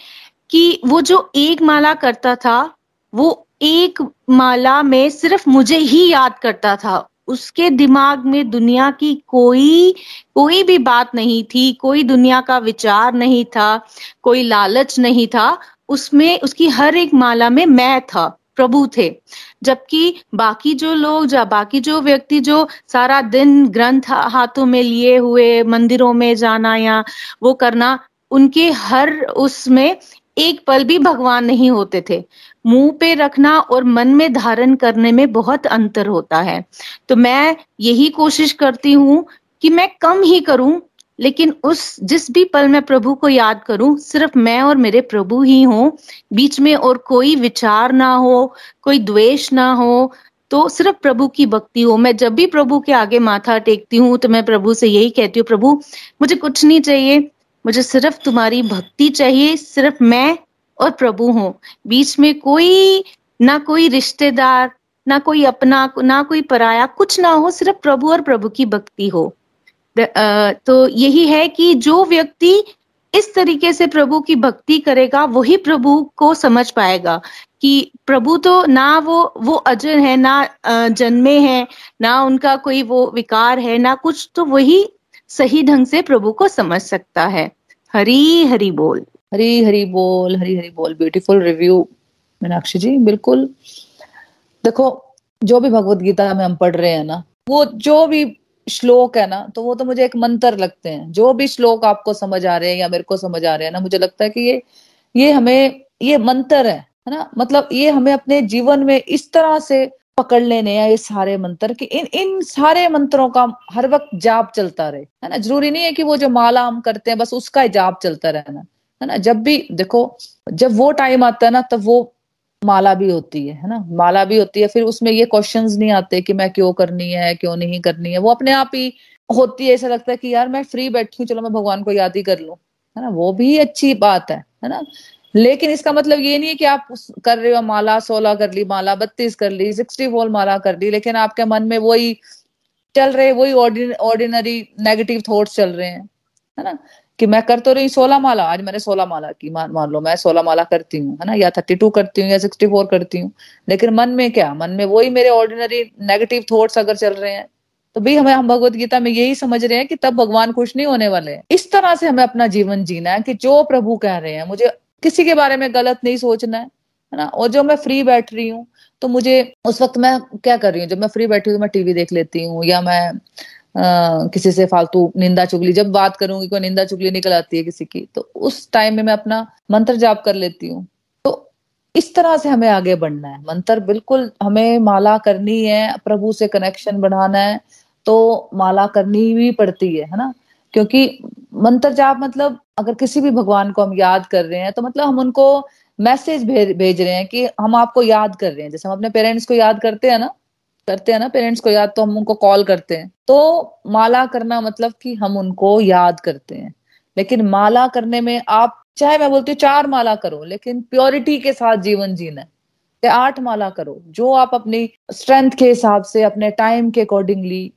कि वो जो एक माला करता था, वो एक माला में सिर्फ़ मुझे ही याद करता था। उसके दिमाग में दुनिया की कोई कोई भी बात नहीं थी, कोई दुनिया का विचार नहीं था, कोई लालच नहीं था। उसमें, उसकी हर एक माला में मैं था, प्रभु थे। जबकि बाकी जो लोग, जा, बाकी जो व्यक्ति जो सारा दिन ग्रंथ हाथों में लिए हुए, मंदिरों में जाना या वो करना, उनके हर उसमें एक पल भी भगवान नहीं होते थे। मुँह पे रखना और मन में धारण करने में बहुत अंतर होता है। तो मैं यही कोशिश करती हूँ कि मैं कम ही करूँ, लेकिन उस, जिस भी पल मैं प्रभु को याद करूँ, सिर्फ़ मैं और मेरे प्रभु ही हो, बीच में और कोई विचार ना हो, कोई द्वेष ना हो तो सिर्फ़ प्रभु की भक्ति हो। मैं जब भी प्रभु के आगे माथा टेकती हूँ तो मैं प्रभु से यही कहती हूँ, प्रभु, मुझे कुछ नहीं चाहिए, मुझे सिर्फ़ तुम्हारी भक्ति चाहिए, सिर्फ़ मैं और प्रभु हो। बीच में कोई, ना कोई रिश्तेदार, ना कोई अपना, ना कोई पराया, कुछ ना हो, सिर्फ़ प्रभु और प्रभु की भक्ति हो। तो यही है कि जो व्यक्ति इस तरीके से प्रभु की भक्ति करेगा, वही प्रभु को समझ पाएगा कि प्रभु तो ना वो वो अजर है, ना जन्मे हैं, ना उनका कोई वो विकार है, ना कुछ तो वही सही ढंग से प्रभु को समझ सकता है। हरी हरी बोल। हरी हरी बोल, हरी हरी बोल ब्यूटीफुल रिव्यू मीनाक्षी जी, बिल्कुल। देखो, जो भी भगवत गीता में हम पढ़ रहे हैं ना, वो जो भी श्लोक है ना तो वो तो मुझे एक मंत्र लगते हैं। जो भी श्लोक आपको समझ आ रहे हैं या मेरे को समझ आ रहे हैं ना, मुझे लगता है कि ये ये हमें, ये मंत्र है है ना? मतलब ये हमें अपने जीवन में इस तरह से पकड़ लेने हैं, ये सारे मंत्र, कि इन इन सारे मंत्रों का हर वक्त जाप चलता रहे। है ना? ज़रूरी नहीं है कि वो जो माला हम करते हैं, बस उसका ही जाप चलता रहना। है ना? जब भी देखो, जब वो टाइम आता है ना, तब वो माला भी होती है है ना? माला भी होती है, फिर उसमें ये क्वेश्चंस नहीं आते कि मैं क्यों करनी है, क्यों नहीं करनी है? वो अपने आप ही होती है, ऐसा लगता है कि यार मैं फ्री बैठी हूँ, चलो मैं भगवान को याद ही कर लू, है ना? वो भी अच्छी बात है है ना? लेकिन इसका मतलब ये नहीं है कि आप कर रहे हो, माला सोलह कर ली, माला बत्तीस कर ली सिक्सटी फोर माला कर ली, लेकिन आपके मन में वही चल रहे वही ऑर्डिनरी नेगेटिव थॉट्स चल रहे हैं, है ना? कि मैं कर तो रही सोलह माला। आज मैंने सोलह माला की, मान मान लो, मैं सोलह माला करती हूँ, है ना? या थर्टी टू करती हूँ, या सिक्सटी फोर करती हूँ। लेकिन मन में क्या? मन में वही मेरे ऑर्डिनरी नेगेटिव थॉट्स अगर चल रहे हैं तो भाई हमें हम भगवत गीता में यही समझ रहे हैं कि तब भगवान खुश नहीं होने वाले इस तरह से हमें अपना जीवन जीना है कि जो प्रभु कह रहे हैं, मुझे किसी के बारे में गलत नहीं सोचना है है ना? और जो मैं फ्री बैठ रही हूँ तो मुझे उस वक्त मैं क्या कर रही हूँ? जब मैं फ्री बैठी हूँ तो मैं टीवी देख लेती हूँ, या मैं किसी से फालतू निंदा चुगली, जब बात करूँगी कोई निंदा चुगली निकल आती है किसी की तो उस टाइम में मैं अपना मंत्र जाप कर लेती हूँ। तो इस तरह से हमें आगे बढ़ना है। मंत्र बिल्कुल हमें माला करनी है, प्रभु से कनेक्शन बढ़ाना है तो माला करनी भी पड़ती है है ना? क्योंकि मंत्र जाप मतलब अगर किसी भी भगवान को हम याद कर रहे हैं तो मतलब हम उनको मैसेज भेज रहे हैं कि हम आपको याद कर रहे हैं। जैसे हम अपने पेरेंट्स को याद करते हैं ना करते हैं ना पेरेंट्स को याद तो हम उनको कॉल करते हैं। तो माला करना मतलब कि हम उनको याद करते हैं। लेकिन माला करने में आप, चाहे मैं बोलती हूँ चार माला करो, लेकिन प्योरिटी के साथ जीवन जीना है। आठ माला करो, जो आप अपनी स्ट्रेंथ के हिसाब से, अपने टाइम के अकॉर्डिंगली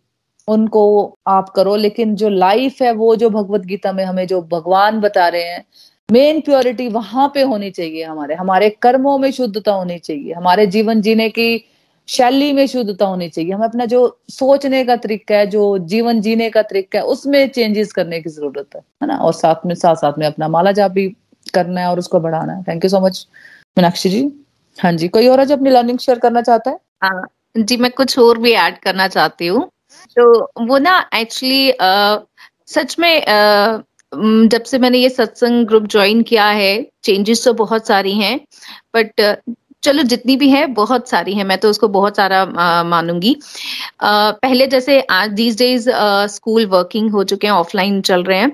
उनको आप करो। लेकिन जो लाइफ है, वो जो भगवत गीता में हमें जो भगवान बता रहे हैं मेन प्योरिटी वहाँ पे होनी चाहिए हमारे। हमारे कर्मों में शुद्धता होनी चाहिए। हमारे जीवन जीने की शैली में शुद्धता होनी चाहिए। हमें अपना जो सोचने का तरीका है जो जीवन जीने का तरीका है उसमें चेंजेस करने की ज़रूरत है है ना? और साथ में साथ साथ में अपना माला जाप भी करना है और उसको बढ़ाना है। Thank you so much Meenakshi ji. हाँ जी कोई और है जो अपनी लर्निंग शेयर करना चाहता है? हाँ, जी मैं कुछ और भी ऐड करना चाहती हूँ। तो वो ना एक्चुअली सच में आ, जब से मैंने ये सत्संग ग्रुप ज्वाइन किया है चेंजेस तो बहुत सारी हैं बट चलो जितनी भी है, बहुत सारी है, मैं तो उसको बहुत सारा मानूँगी। पहले जैसे आज दीज डेज़ स्कूल वर्किंग हो चुके हैं ऑफलाइन चल रहे हैं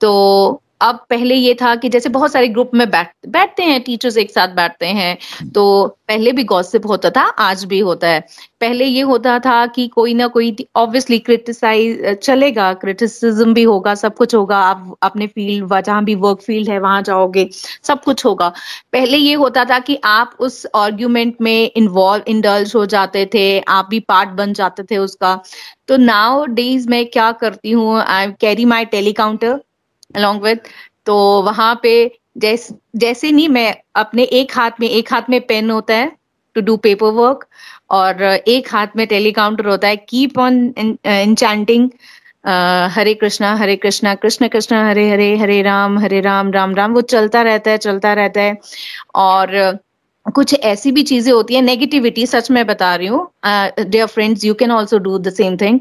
तो अब पहले ये था कि जैसे बहुत सारे ग्रुप में बैठ, बैठते हैं टीचर्स एक साथ बैठते हैं तो पहले भी गॉसिप होता था, आज भी होता है। पहले ये होता था कि कोई ना कोई ऑब्वियसली क्रिटिसाइज चलेगा क्रिटिसिज्म भी होगा, सब कुछ होगा, आप अपने फ़ील्ड जहाँ भी वर्क फ़ील्ड है, वहाँ जाओगे, सब कुछ होगा। पहले ये होता था कि आप उस आर्ग्यूमेंट में इन्वॉल्व इंडल्ज हो जाते थे, आप भी पार्ट बन जाते थे उसका। तो नाउ डेज़ मैं क्या करती हूँ I carry my tally counter along with तो वहाँ पे जैस, जैसे नहीं, मैं अपने एक हाथ में, एक हाथ में पेन होता है टू डू पेपर वर्क और एक हाथ में टेलीकाउंटर होता है keep on enchanting Hare Krishna Hare Krishna, Krishna Krishna, Hare Hare Hare Ram Hare Ram Ram Ram, वो चलता रहता है, चलता रहता है और कुछ ऐसी भी चीज़ें होती है नेगेटिविटी सच में बता रही हूँ dear friends you can also do the same thing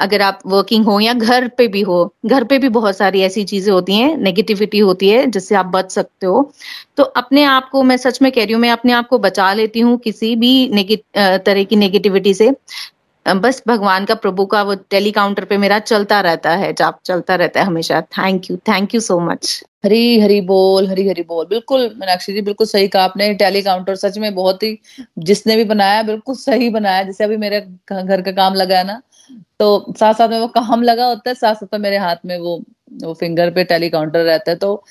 अगर आप वर्किंग हो या घर पे भी हो, घर पे भी बहुत सारी ऐसी चीज़ें होती हैं नेगेटिविटी होती है, जिससे आप बच सकते हो। तो अपने आप को, मैं सच में कह रही हूँ, मैं अपने आप को बचा लेती हूँ किसी भी नेगे तरह की नेगेटिविटी से। बस भगवान का प्रभु का वो टेली काउंटर पे मेरा चलता रहता है, जाप चलता रहता है हमेशा। Thank you thank you so much Hari Hari बोल, हरी हरी बोल। बिल्कुल, मीनाक्षी जी, बिल्कुल सही कहा आपने। टेली काउंटर सच में बहुत ही, जिसने भी बनाया, बिल्कुल सही बनाया। जैसे अभी मेरे घर का काम लगा है ना तो साथ साथ में वो काम लगा होता है साथ साथ में मेरे हाथ में वो वो फिंगर पे टेली काउंटर रहता है। तो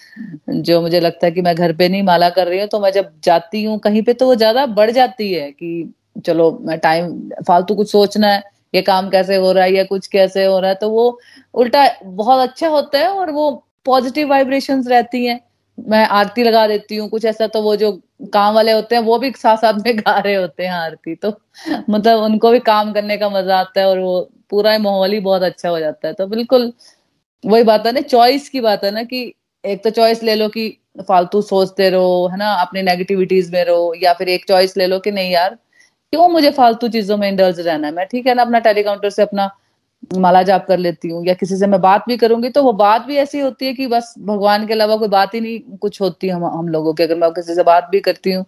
जो मुझे लगता है कि मैं घर पे नहीं माला कर रही हूँ तो मैं जब जाती हूँ कहीं पे तो वो ज़्यादा बढ़ जाती है कि चलो टाइम फालतू कुछ सोचना है, ये काम कैसे हो रहा है, या कुछ कैसे हो रहा है तो वो उल्टा बहुत अच्छा होता है और वो पॉजिटिव वाइब्रेशंस रहती हैं। मैं आरती लगा देती हूँ, कुछ ऐसा तो वो जो काम वाले होते हैं, वो भी साथ साथ में गा रहे होते हैं आरती तो मतलब उनको भी काम करने का मज़ा आता है और वो पूरा माहौल ही बहुत अच्छा हो जाता है। तो बिल्कुल, वही बात है ना चॉइस की बात है ना कि एक तो चॉइस ले लो कि फालतू सोचते रहो, है ना, अपनी नेगेटिविटीज में रहो, या फिर एक चॉइस ले लो कि नहीं यार क्यों मुझे फालतू चीज़ों में इंडल्ज रहना है? मैं ठीक है ना, अपना टेलीकाउंटर से अपना माला जाप कर लेती हूँ, या किसी से मैं बात भी करूँगी तो वो बात भी ऐसी होती है कि बस भगवान के अलावा कोई बात ही नहीं कुछ होती हम हम लोगों की। अगर मैं किसी से बात भी करती हूँ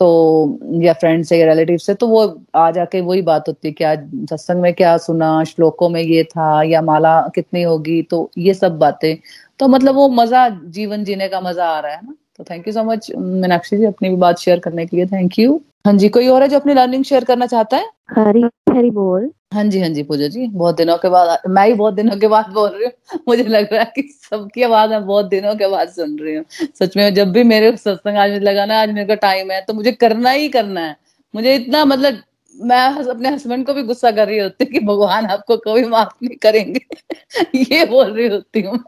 तो या फ्रेंड से, या रिलेटिव से तो वो आ जाके वही बात होती है कि आज सत्संग में क्या सुना, श्लोकों में ये था, या माला कितनी होगी तो ये सब बातें। तो मतलब वो मज़ा, जीवन जीने का मज़ा आ रहा है ना। तो thank you so much Meenakshi ji, अपनी भी बात शेयर करने के लिए थैंक यू हाँ जी कोई और है जो अपनी लर्निंग शेयर करना चाहता है? हरी हरी बोल। हाँ जी हाँ जी पूजा जी बहुत दिनों के बाद मैं ही बहुत दिनों के बाद बोल रही हूँ। मुझे लग रहा है कि सबकी आवाज़ मैं बहुत दिनों के बाद सुन रही हूँ। सच में जब भी मेरे सत्संग आज लगा ना आज मेरे को टाइम है तो मुझे करना ही करना है। मुझे इतना मतलब मैं अपने हस्बैंड को भी गुस्सा कर रही होती कि भगवान आपको कभी माफ़ नहीं करेंगे। ये बोल रही होती हूँ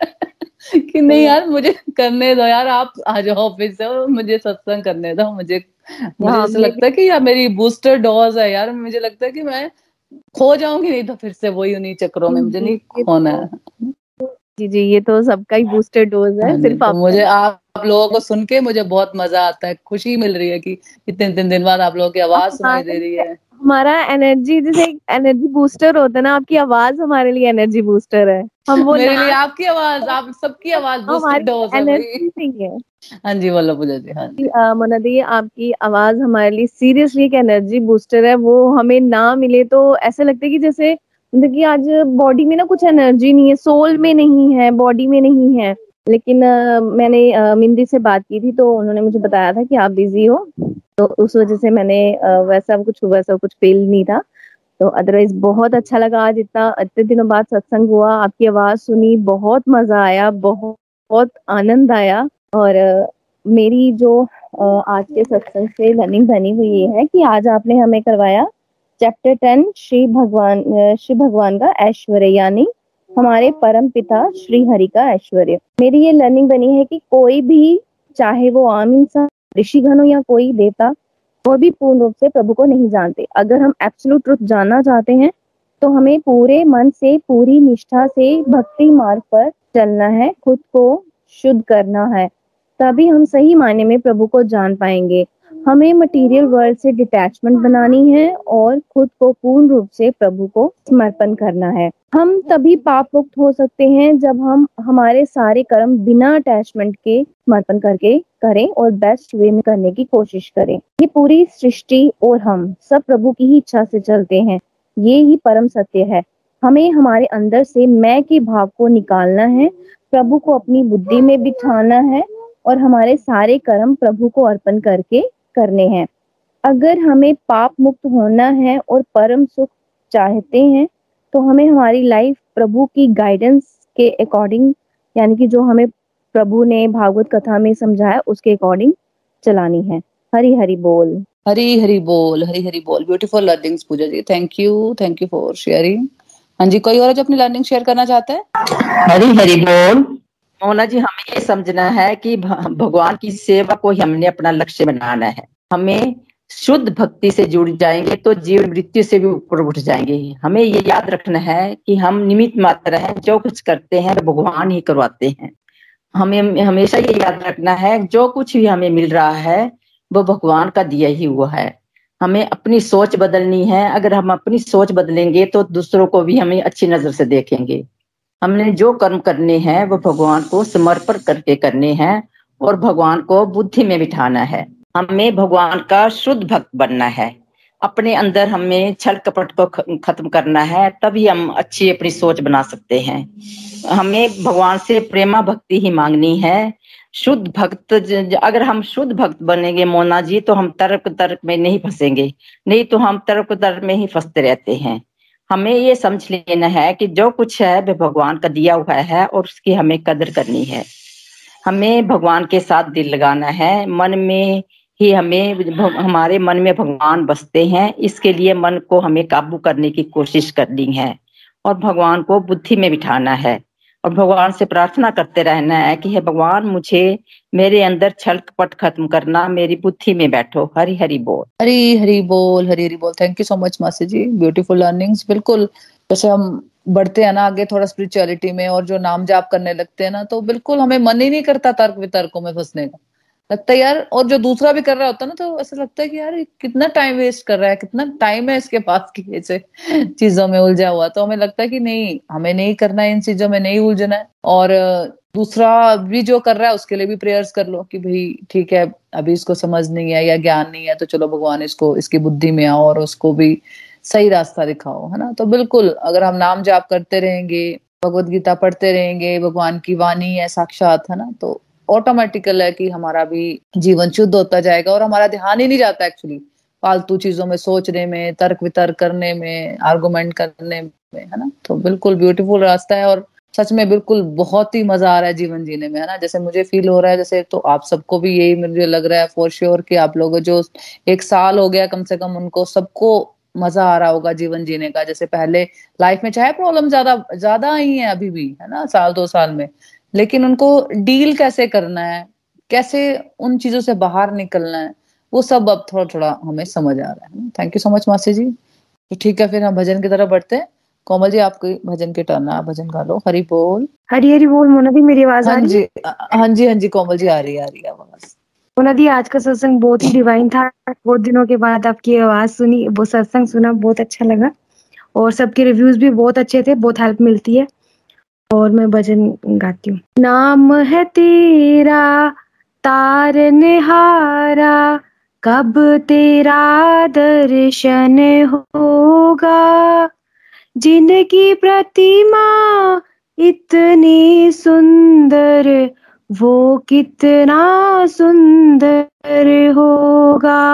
कि नहीं यार मुझे करने दो यार आप आ जाओ ऑफ़िस से और मुझे सत्संग करने दो मुझे मुझे हाँ, ऐसा लगता है कि यार मेरी बूस्टर डोज है यार मुझे लगता है कि मैं खो जाऊँगी नहीं तो फिर से वही उन्हीं चक्रों में मुझे नहीं खोना है। जी जी ये तो सबका ही बूस्टर डोज है हाँ सिर्फ़ आप मुझे आप आप लोगों को सुन के मुझे बहुत मज़ा आता है खुशी मिल रही है कि इतने दिन दिन बाद आप लोगों की आवाज़ सुनाई दे रही है। हमारा एनर्जी जैसे एक एनर्जी बूस्टर होता है ना आपकी आवाज़ हमारे लिए एनर्जी बूस्टर है। हम वो मेरे लिए आपकी आवाज़ आप सबकी आवाज़ बूस्टेड हो एनर्जी है हाँ। जी बोलो पूजा जी हाँ मोना दी आपकी आवाज़ हमारे लिए सीरियसली एक एनर्जी बूस्टर है वो हमें ना मिले तो ऐसा लगता है कि जैसे मतलब कि आज बॉडी में ना कुछ एनर्जी नहीं है सोल में नहीं है बॉडी में नहीं है। लेकिन मैंने मिंदी से बात की थी तो उन्होंने मुझे बताया था कि आप बिज़ी हो। तो उस वजह से मैंने वैसा कुछ वैसा कुछ फील नहीं था। तो अदरवाइज़ बहुत अच्छा लगा आज इतना, इतने दिनों बाद सत्संग हुआ, आपकी आवाज़ सुनी, बहुत मज़ा आया, बहुत बहुत आनंद आया। और मेरी जो आज के सत्संग से लर्निंग बनी हुई ये है कि आज आपने हमें करवाया चैप्टर टेन श्री भगवान श्री भगवान का ऐश्वर्य, यानी हमारे परम पिता श्री हरि का ऐश्वर्य। मेरी ये लर्निंग बनी है कि कोई भी, चाहे वो आम इंसान ऋषि घनो या कोई देवता वो भी पूर्ण रूप से प्रभु को नहीं जानते। अगर हम एब्सोल्यूट ट्रुथ जानना चाहते हैं तो हमें पूरे मन से, पूरी निष्ठा से, भक्ति मार्ग पर चलना है, खुद को शुद्ध करना है, तभी हम सही मायने में प्रभु को जान पाएँगे। हमें मटेरियल वर्ल्ड से डिटैचमेंट बनानी है और खुद को पूर्ण रूप से प्रभु को समर्पण करना है। हम तभी पाप मुक्त हो सकते हैं जब हम हमारे सारे कर्म बिना अटैचमेंट के समर्पण करके करें और बेस्ट वे में करने की कोशिश करें। ये पूरी सृष्टि और हम सब प्रभु की ही इच्छा से चलते हैं। ये ही परम सत्य है। हमें हमारे अंदर से मैं के भाव को निकालना है, प्रभु को अपनी बुद्धि में बिठाना है और हमारे सारे कर्म प्रभु को अर्पण करके करने हैं। अगर हमें पाप मुक्त होना है और परम सुख चाहते हैं तो हमें हमारी लाइफ प्रभु की गाइडेंस के अकॉर्डिंग यानी कि जो हमें प्रभु ने भागवत कथा में समझाया उसके अकॉर्डिंग चलानी है। हरी हरी बोल। हरी हरी बोल हरी हरी बोल। Beautiful learnings Pooja ji. Thank you thank you for sharing हाँ जी कोई और जो अपनी लर्निंग शेयर करना चाहता है? हरी हरी बोल। मोना जी, हमें ये समझना है कि भगवान की सेवा को ही हमने अपना लक्ष्य बनाना है। हमें शुद्ध भक्ति से जुड़ जाएँगे तो जीवन मृत्यु से भी ऊपर उठ जाएँगे हमें ये याद रखना है कि हम निमित मात्र हैं, जो कुछ करते हैं, भगवान ही करवाते हैं। हमें, हमेशा ये याद रखना है, जो कुछ भी हमें मिल रहा है, वो भगवान का दिया ही हुआ है। हमें अपनी सोच बदलनी है, अगर हम अपनी सोच बदलेंगे तो दूसरों को भी हमें अच्छी नज़र से देखेंगे। हमने जो कर्म करने हैं, वो भगवान को समर्पण करके करने हैं और भगवान को बुद्धि में बिठाना है। हमें भगवान का शुद्ध भक्त बनना है। अपने अंदर हमें छल कपट को खत्म करना है, तभी हम अच्छी अपनी सोच बना सकते हैं। हमें भगवान से प्रेमा भक्ति ही मांगनी है। शुद्ध भक्त अगर हम शुद्ध भक्त बनेंगे मोना जी तो हम तर्क तर्क में नहीं फंसेंगे, नहीं तो हम तर्क तर्क में ही फंसते रहते हैं। हमें ये समझ लेना है कि जो कुछ है, वह भगवान का दिया हुआ है और उसकी हमें कदर करनी है। हमें भगवान के साथ दिल लगाना है। मन में ही हमें हमारे मन में भगवान बसते हैं। इसके लिए मन को हमें काबू करने की कोशिश करनी है और भगवान को बुद्धि में बिठाना है। और भगवान से प्रार्थना करते रहना है कि हे भगवान, मुझे मेरे अंदर छल कपट खत्म करना, मेरी बुद्धि में बैठो। हरी हरी बोल। हरी हरी बोल, हरी हरी बोल। थैंक यू सो मच मासी जी। ब्यूटीफुल लर्निंग्स बिल्कुल, जैसे हम बढ़ते हैं ना आगे थोड़ा स्पिरिचुअलिटी में और जो नाम जाप करने लगते हैं ना तो बिल्कुल हमें मन ही नहीं करता तर्क वितर्कों में फंसने का। लगता है यार, और जो दूसरा भी कर रहा होता है ना तो ऐसा लगता है कि यार कितना टाइम वेस्ट कर रहा है, कितना टाइम है इसके पास की ऐसे चीज़ों में उलझा हुआ। तो हमें लगता है कि नहीं, हमें नहीं करना है इन चीज़ों में नहीं उलझना है। और दूसरा भी जो कर रहा है, उसके लिए भी प्रेयर्स कर लो कि भाई, ठीक है, अभी इसको समझ नहीं है या ज्ञान नहीं है तो चलो भगवान इसको, इसकी बुद्धि में आओ और उसको भी सही रास्ता दिखाओ, है ना? तो बिल्कुल, अगर हम नाम जाप करते रहेंगे, भगवत गीता पढ़ते रहेंगे, भगवान की वाणी है साक्षात, है ना? तो ऑटोमेटिकल है कि हमारा भी जीवन शुद्ध होता जाएगा और हमारा ध्यान ही नहीं जाता एक्चुअली फालतू चीज़ों में सोचने में, तर्क वितर्क करने में आर्गुमेंट करने में, है ना? तो बिल्कुल ब्यूटीफुल रास्ता है और सच में बिल्कुल बहुत ही मज़ा आ रहा है जीवन जीने में, है ना? जैसे मुझे फील हो रहा है, जैसे तो आप सबको भी यही मुझे लग रहा है फॉर श्योर कि आप लोग जो एक साल हो गया कम से कम उनको सबको मज़ा आ रहा होगा जीवन जीने का। जैसे पहले लाइफ में चाहे प्रॉब्लम ज़्यादा ज़्यादा आई है अभी भी, है ना? साल, दो साल में। लेकिन उनको डील कैसे करना है कैसे उन चीज़ों से बाहर निकलना है वो सब अब थोड़ा थोड़ा हमें समझ आ रहा है। थैंक यू सो मच मासी जी। तो ठीक है फिर हम भजन की तरफ़ बढ़ते हैं। कोमल जी आपके भजन के टर्न है आप भजन गा लो। हरि बोल। हरी हरी बोल मोना दी मेरी आवाज़ हाँ जी हाँ? जी हाँ जी कोमल जी आ रही है आ रही है आवाज़। मोना दी आज का सत्संग बहुत ही डिवाइन था। बहुत दिनों के बाद आपकी आवाज़ सुनी वो सत्संग सुना बहुत अच्छा लगा। और सबके रिव्यूज़ भी बहुत अच्छे थे बहुत हेल्प मिलती है। और मैं भजन गाती हूँ। नाम है तेरा, तार निहारा, कब तेरा दर्शन होगा? जिनकी प्रतिमा इतनी सुंदर, वो कितना सुंदर होगा?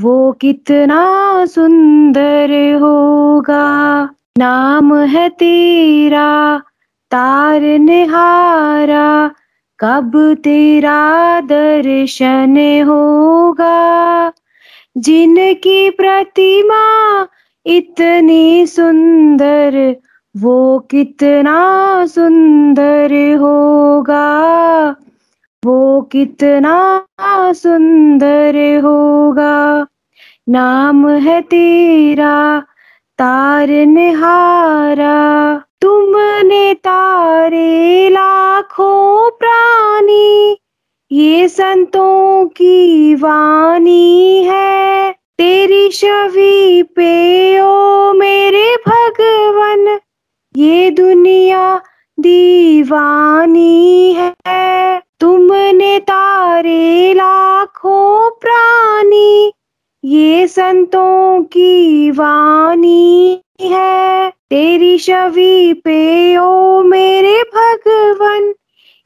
वो कितना सुंदर होगा? नाम है तेरा, तार निहारा, कब तेरा दर्शन होगा? जिनकी प्रतिमा इतनी सुंदर, वो कितना सुंदर होगा? वो कितना सुंदर होगा? नाम है तेरा तार निहारा, तुमने तारे लाखों प्राणी, ये संतों की वाणी है। तेरी छवि पे ओ मेरे भगवन, ये दुनिया दीवानी है। तुमने तारे लाखों प्राणी ये संतों की वाणी है। तेरी छवि पे, ओ मेरे भगवन,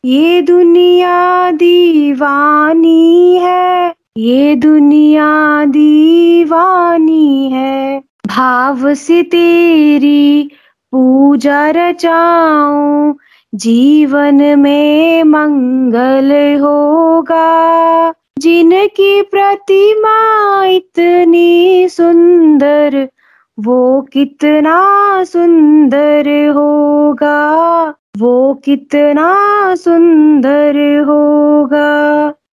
ये दुनिया दीवानी है। ये दुनिया दीवानी है। भाव से तेरी पूजा रचाऊं, जीवन में मंगल होगा। जिनकी प्रतिमा इतनी सुंदर, वो कितना सुंदर होगा? वो कितना सुंदर होगा?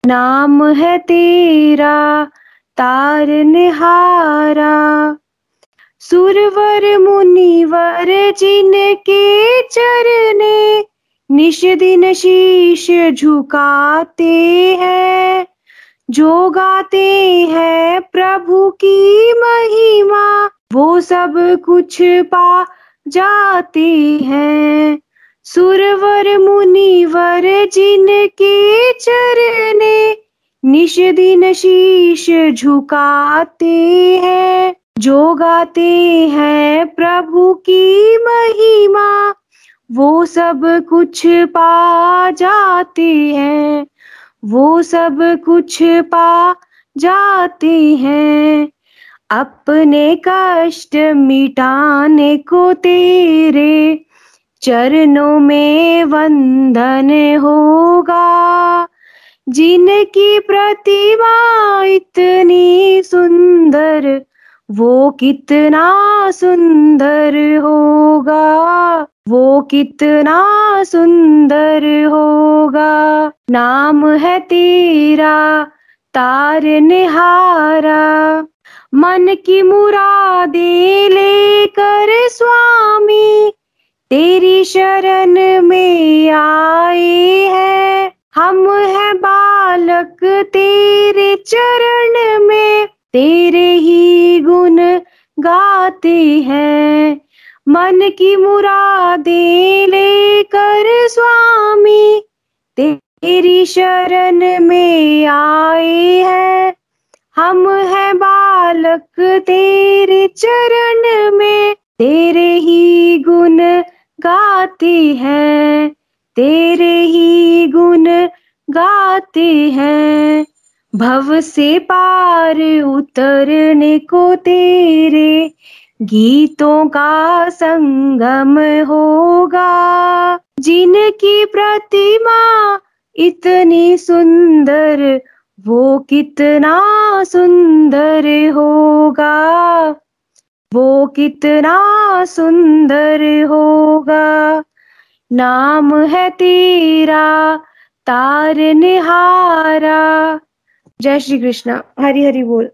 नाम है तेरा तार निहारा, सुरवर मुनिवर जिनके चरने निश दिन शीश झुकाते हैं। जो गाते हैं प्रभु की महिमा, वो सब कुछ पा जाते हैं। सुरवर मुनिवर जिनके चरने निश दिन शीश झुकाते हैं। जो गाते हैं प्रभु की महिमा, वो सब कुछ पा जाते हैं। वो सब कुछ पा जाते हैं। अपने कष्ट मिटाने को तेरे चरणों में वंदन होगा। जिनकी प्रतिमा इतनी सुंदर, वो कितना सुंदर होगा। वो कितना सुंदर होगा। नाम है तेरा, तार निहारा। मन की मुरादे लेकर स्वामी, तेरी शरण में आए हैं। हम हैं बालक तेरे चरण में, तेरे ही गुण गाते हैं। मन की मुरादे लेकर स्वामी, तेरी शरण में आए हैं। हम हैं बालक तेरे चरण में, तेरे ही गुण गाते हैं, तेरे ही गुण गाते हैं। भव से पार उतरने को तेरे गीतों का संगम होगा, जिनकी प्रतिमा इतनी सुंदर, वो कितना सुंदर होगा, वो कितना सुंदर होगा। नाम है तेरा, तार निहारा। जय श्री कृष्ण। हरि हरि बोल।